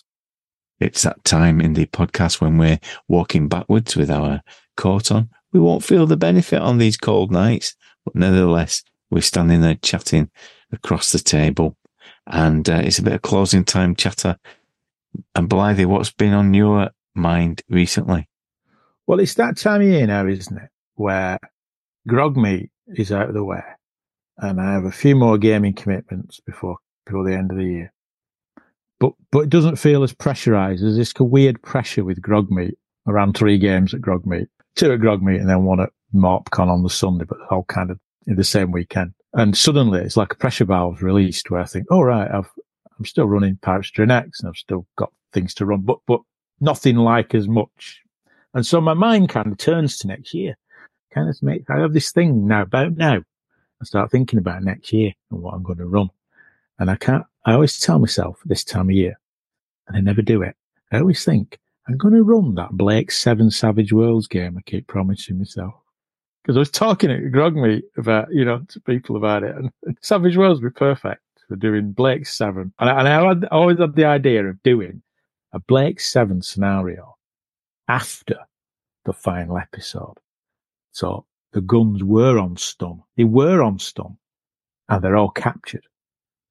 It's that time in the podcast when we're walking backwards with our coat on. We won't feel the benefit on these cold nights, but nevertheless, we're standing there chatting across the table. And uh, it's a bit of closing time chatter. And Blythe, what's been on your mind recently? Well, it's that time of year now, isn't it? Where Grogmeet is out of the way, and I have a few more gaming commitments before before the end of the year. But but it doesn't feel as pressurized. There's this weird pressure with Grogmeet. Around three games at Grogmeet, two at Grogmeet, and then one at MorpCon on the Sunday, but all kind of in the same weekend. And suddenly, it's like a pressure valve released, where I think, "All right, I've I'm still running Pirates X, and I've still got things to run, but but nothing like as much and so my mind kind of turns to next year. Kind of make, I have this thing now about now. I start thinking about next year and what I'm going to run. And I can't, I always tell myself this time of year, and I never do it. I always think I'm going to run that Blake Seven Savage Worlds game I keep promising myself. Because I was talking at Grogmeet about, you know, to people about it, and Savage Worlds would be perfect for doing Blake Seven. And I, and I, had, I always had the idea of doing a Blake Seven scenario after the final episode. So the guns were on stun. They were on stun and they're all captured.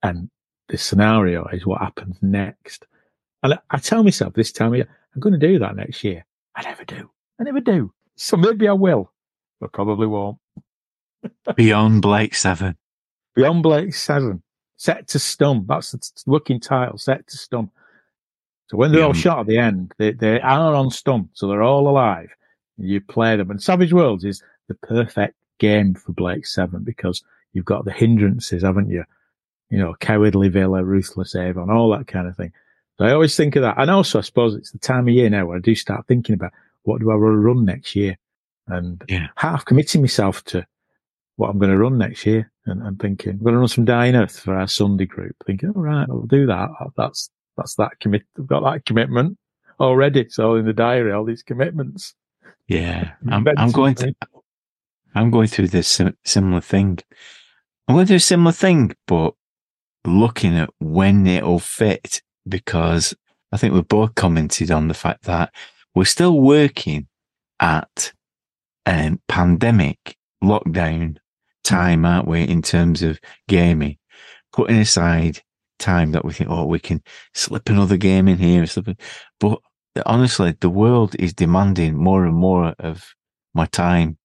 And the scenario is what happens next. And I, I tell myself this time I'm going to do that next year. I never do. I never do. So maybe I will, probably won't. Beyond Blake Seven. Beyond Blake 7, set to stun. That's the working title, set to stun. So when they're all shot at the end, they, they are on stun, so they're all alive. You play them. And Savage Worlds is the perfect game for Blake 7 because you've got the hindrances, haven't you? You know, Cowardly Vila, Ruthless Avon, all that kind of thing. So I always think of that. And also, I suppose it's the time of year now where I do start thinking about what do I want to run next year? And Yeah. half committing myself to what I'm going to run next year. And I'm thinking, I'm going to run some Dying Earth for our Sunday group. Thinking, all right, I'll do that. That's, that's that commit. I've got that commitment already. So in the diary, all these commitments. Yeah, I'm, I'm going to. I'm going through this similar thing. I'm going through a similar thing, but looking at when it'll fit because I think we've both commented on the fact that we're still working at um, pandemic lockdown time, aren't we, in terms of gaming? Putting aside time that we think, oh, we can slip another game in here, slip it. but honestly, the world is demanding more and more of my time.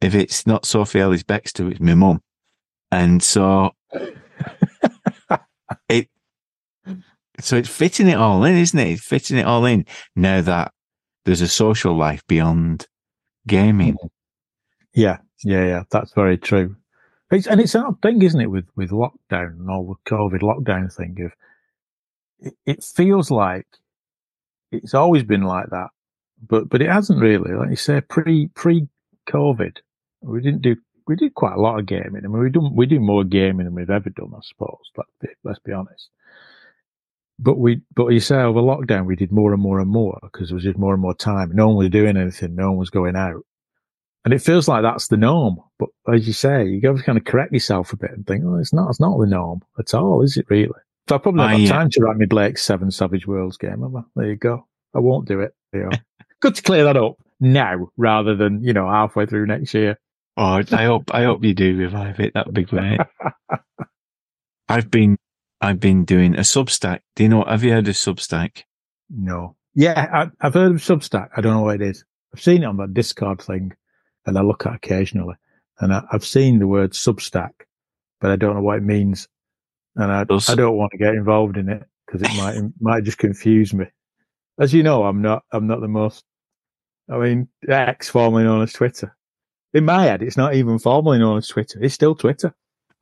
If it's not Sophie Ellis Bextor, it's my mum. And so it, so it's fitting it all in, isn't it? It's fitting it all in now that there's a social life beyond gaming. Yeah, yeah, yeah. That's very true. It's, and it's an odd thing, isn't it, with, with lockdown and all the COVID lockdown thing of it, it feels like it's always been like that, but, but it hasn't really. Like you say, pre, pre COVID, we didn't do, we did quite a lot of gaming. I mean, we do, we do more gaming than we've ever done, I suppose. Let's be, let's be honest. But we, but you say over lockdown, we did more and more and more because there was just more and more time. No one was doing anything. No one was going out. And it feels like that's the norm. But as you say, you got to kind of correct yourself a bit and think, oh, it's not, it's not the norm at all, is it really? So I probably got yeah. time to write me Blake's Seven Savage Worlds game, have I? There you go. I won't do it. Good to clear that up now rather than, you know, halfway through next year. Oh, I hope, I hope you do revive it. That'd be great. I've been, I've been doing a Substack. Do you know, have you heard of Substack? No. Yeah, I, I've heard of Substack. I don't know what it is. I've seen it on that Discord thing and I look at occasionally. And I, have seen the word Substack, but I don't know what it means. And I, Does- I don't want to get involved in it because it might, it might just confuse me. As you know, I'm not, I'm not the most, I mean, X formerly known as Twitter. In my head, it's not even formally known as Twitter. It's still Twitter.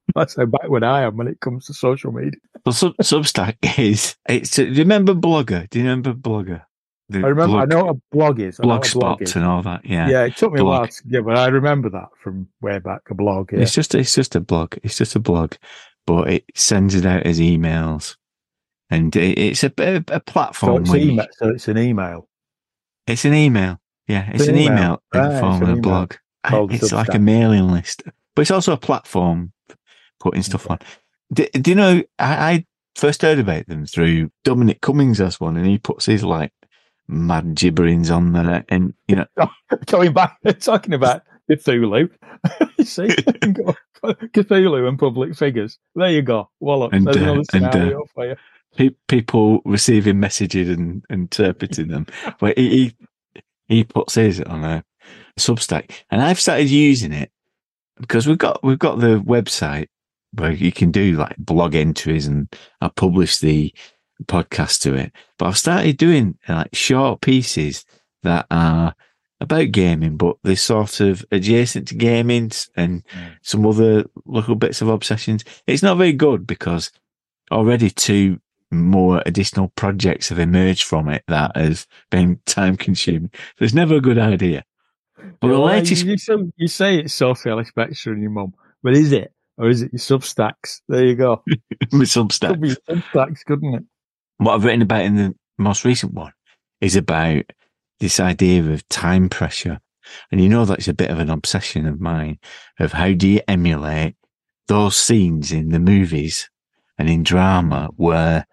That's how backward I am when it comes to social media. Well, Sub, Substack is, it's, do you remember Blogger? Do you remember Blogger? The I remember, I know what a blog is. Know blog Blogspot is. and all that. Yeah. Yeah, it took me a while. blog. To, yeah, but I remember that from way back. A blog. Yeah. It's just, it's just a blog. It's just a blog, but it sends it out as emails. And it, it's a, a, a So platform it's, email, so it's an email. It's an email. Yeah, it's It's an email, email. in the ah, it's form of a blog. It's like a mailing list, but it's also a platform for putting stuff on. Do, do you know? I, I first heard about them through Dominic Cummings as one, and he puts his like mad gibberings on there, and you know, Going back, talking about Cthulhu. you see, Cthulhu and public figures. There you go. Wallop. And, There's uh, another and, uh, for you. pe- people receiving messages and interpreting them. But he, he he puts his on a Substack, and I've started using it because we've got we've got the website where you can do like blog entries, and I publish the podcast to it. But I've started doing like short pieces that are about gaming, but they're sort of adjacent to gaming and mm. some other little bits of obsessions. It's not very good because already two more additional projects have emerged from it that has been time consuming. So it's never a good idea. But the latest, You, you, say, you say it's Sophie Ellis Bextor and your mum, but is it? Or is it your Substacks? There you go. with Substack, Could be Substacks, couldn't it? what I've written about in the most recent one is about this idea of time pressure. And you know, that's a bit of an obsession of mine of how do you emulate those scenes in the movies and in drama where,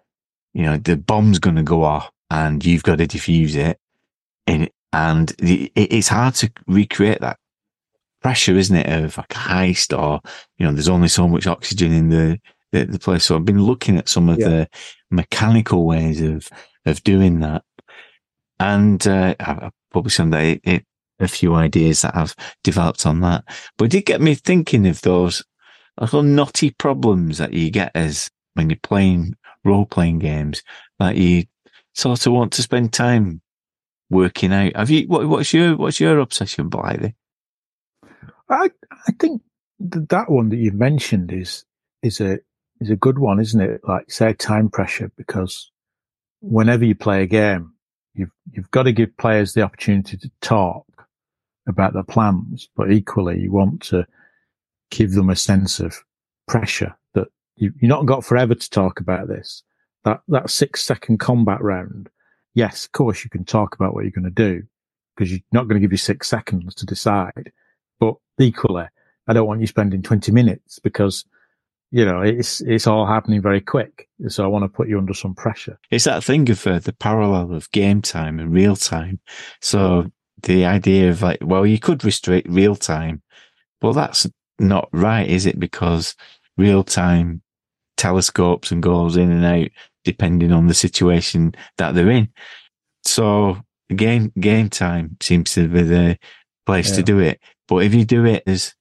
you know, the bomb's going to go off and you've got to defuse it. And, and the, it, it's hard to recreate that pressure, isn't it? Of like a heist or, you know, there's only so much oxygen in the, the, the place. So I've been looking at some of Yeah. the mechanical ways of, of doing that. And, uh, I- I've published some that it, a few ideas that I've developed on that. But it did get me thinking of those little knotty problems that you get as when you're playing role playing games that you sort of want to spend time working out. Have you, what, what's your, what's your obsession, by Blythe? I I think that one that you've mentioned is is a is a good one, isn't it? Like say time pressure, because whenever you play a game, you've you've got to give players the opportunity to talk about their plans, but equally you want to give them a sense of pressure that you, you're not got forever to talk about this. That that six second combat round, yes, of course you can talk about what you're going to do because you're not going to give you six seconds to decide. But equally, I don't want you spending 20 minutes because, you know, it's, it's all happening very quick. So I want to put you under some pressure. It's that thing of uh, the parallel of game time and real time. So the idea of like, well, you could restrict real time. Well, that's not right, is it? Because real time telescopes and goals in and out depending on the situation that they're in. So game game time seems to be the place Yeah. to do it. But if you do it as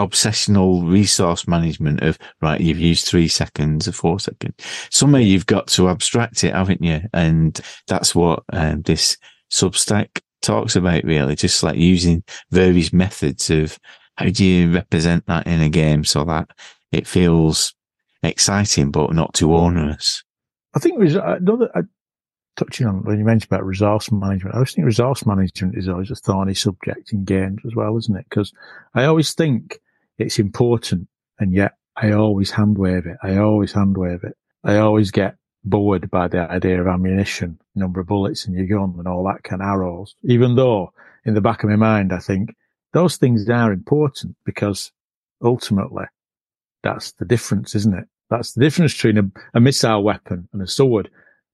obsessional resource management of right, you've used three seconds or four seconds, somewhere you've got to abstract it, haven't you? And that's what um, this Substack talks about, really, just like using various methods of how do you represent that in a game so that it feels exciting but not too onerous. I think res- another uh, touching on when you mentioned about resource management. I always think resource management is always a thorny subject in games as well, isn't it? Because I always think it's important, and yet I always hand wave it. I always hand wave it. I always get bored by the idea of ammunition, number of bullets in your gun, and all that kind of arrows. Even though in the back of my mind, I think those things are important because ultimately that's the difference, isn't it? That's the difference between a, a missile weapon and a sword.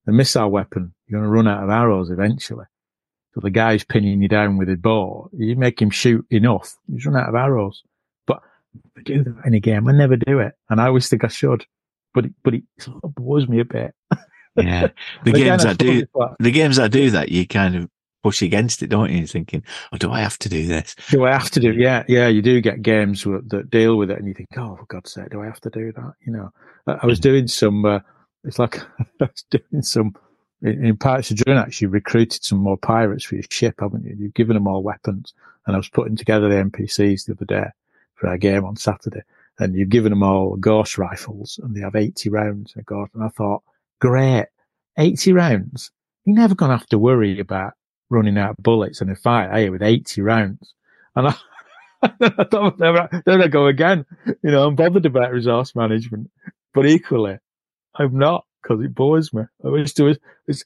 The missile weapon, you're going to run out of arrows eventually. So the guy's pinning you down with a bow. You make him shoot enough, he's run out of arrows. But I do that in a game. I never do it. And I always think I should. But it, but it sort of bores me a bit. Yeah. The games I that do, like, the games that do that, you kind of push against it, don't you? Thinking, oh, do I have to do this? Do I have to do? Yeah, yeah. You do get games that deal with it, and you think, "Oh, for God's sake, do I have to do that?" You know, I, I was doing some. Uh, it's like I was doing some in, Pirates of Drin. Actually, recruited some more pirates for your ship, haven't you? You've given them all weapons, and I was putting together the NPCs the other day for our game on Saturday, and you've given them all gauss rifles, and they have eighty rounds. And God, and I thought, great, eighty rounds. You're never going to have to worry about running out of bullets in a fight, are you, with 80 rounds? And I, I thought, then I go again. You know, I'm bothered about resource management, but equally, I'm not because it bores me. I wish there was, it's,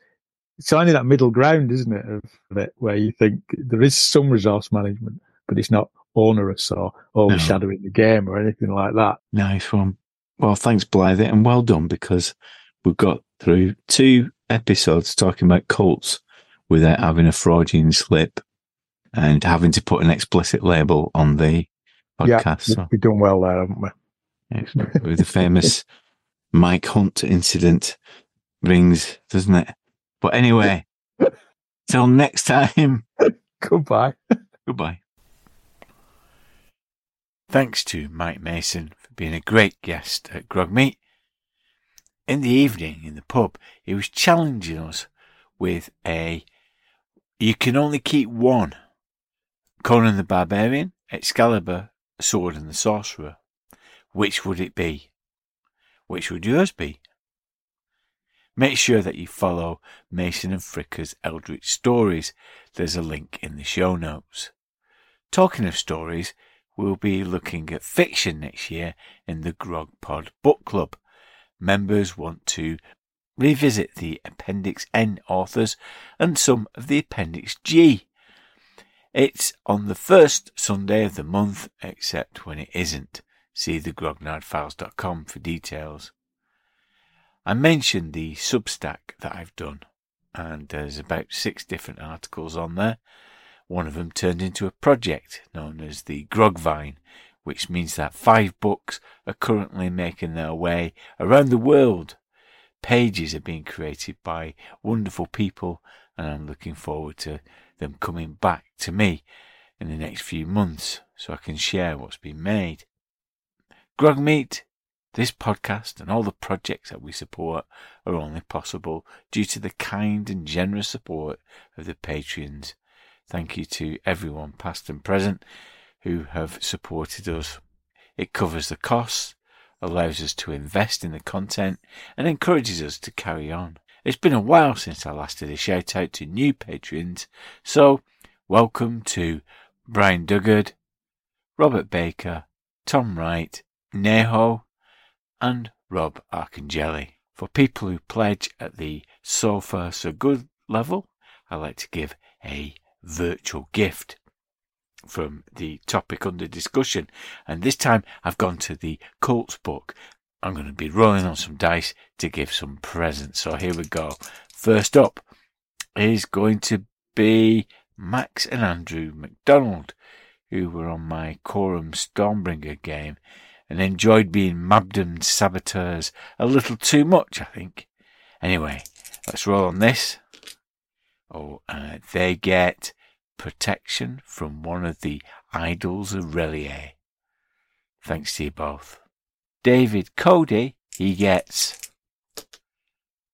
it's finding that middle ground, isn't it, of it, where you think there is some resource management, but it's not onerous or overshadowing the game or anything like that. Nice one. Well, thanks, Blythy, and well done because we've got through two episodes talking about cults without having a Freudian slip and having to put an explicit label on the podcast. Yeah, we've done well there, haven't we? excellent. with the famous Mike Hunt incident rings, doesn't it? But anyway, till next time, Goodbye. goodbye. Thanks to Mike Mason for being a great guest at Grogmeet. In the evening in the pub, he was challenging us with a you can only keep one Conan the Barbarian, Excalibur, Sword and the Sorcerer. Which would it be? Which would yours be? Make sure that you follow Mason and Fricker's Eldritch Stories. There's a link in the show notes. Talking of stories, we'll be looking at fiction next year in the Grog Pod Book Club. Members want to revisit the Appendix N authors and some of the Appendix G. It's on the first Sunday of the month, except when it isn't. See thegrognardfiles.com for details. I mentioned the Substack that I've done, and there's about six different articles on there. One of them turned into a project known as the Grogvine, which means that five books are currently making their way around the world. Pages are being created by wonderful people, and I'm looking forward to them coming back to me in the next few months so I can share what's been made. Grogmeet, this podcast, and all the projects that we support are only possible due to the kind and generous support of the Patreons. Thank you to everyone, past and present, who have supported us. It covers the costs, allows us to invest in the content, and encourages us to carry on. It's been a while since I last did a shout out to new patrons, so welcome to Brian Duggard, Robert Baker, Tom Wright, Neho, and Rob Arcangeli. For people who pledge at the So Far So Good level, I like to give a virtual gift from the topic under discussion. And this time I've gone to the Cults book. I'm going to be rolling on some dice to give some presents. So here we go. First up is going to be Max and Andrew McDonald, who were on my Corum Stormbringer game and enjoyed being Mabden saboteurs a little too much, I think. Anyway, let's roll on this. Oh, uh, they get protection from one of the idols of Relier. Thanks to you both. David Cody, he gets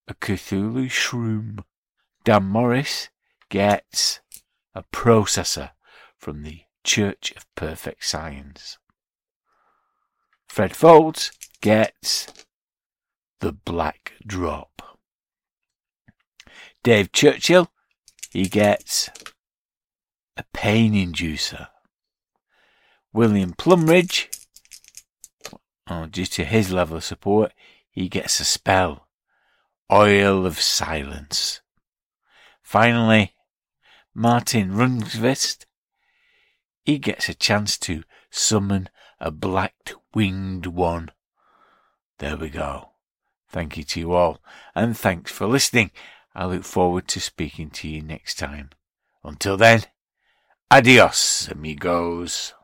a Cthulhu Shroom. Dan Morris gets a processor from the Church of Perfect Science. Fred Folds gets the Black Drop. Dave Churchill, he gets a pain inducer. William Plumridge, oh, due to his level of support, he gets a spell. Oil of Silence. Finally, Martin Rundqvist, he gets a chance to summon a black winged one. There we go. Thank you to you all, and thanks for listening. I look forward to speaking to you next time. Until then, adios, amigos.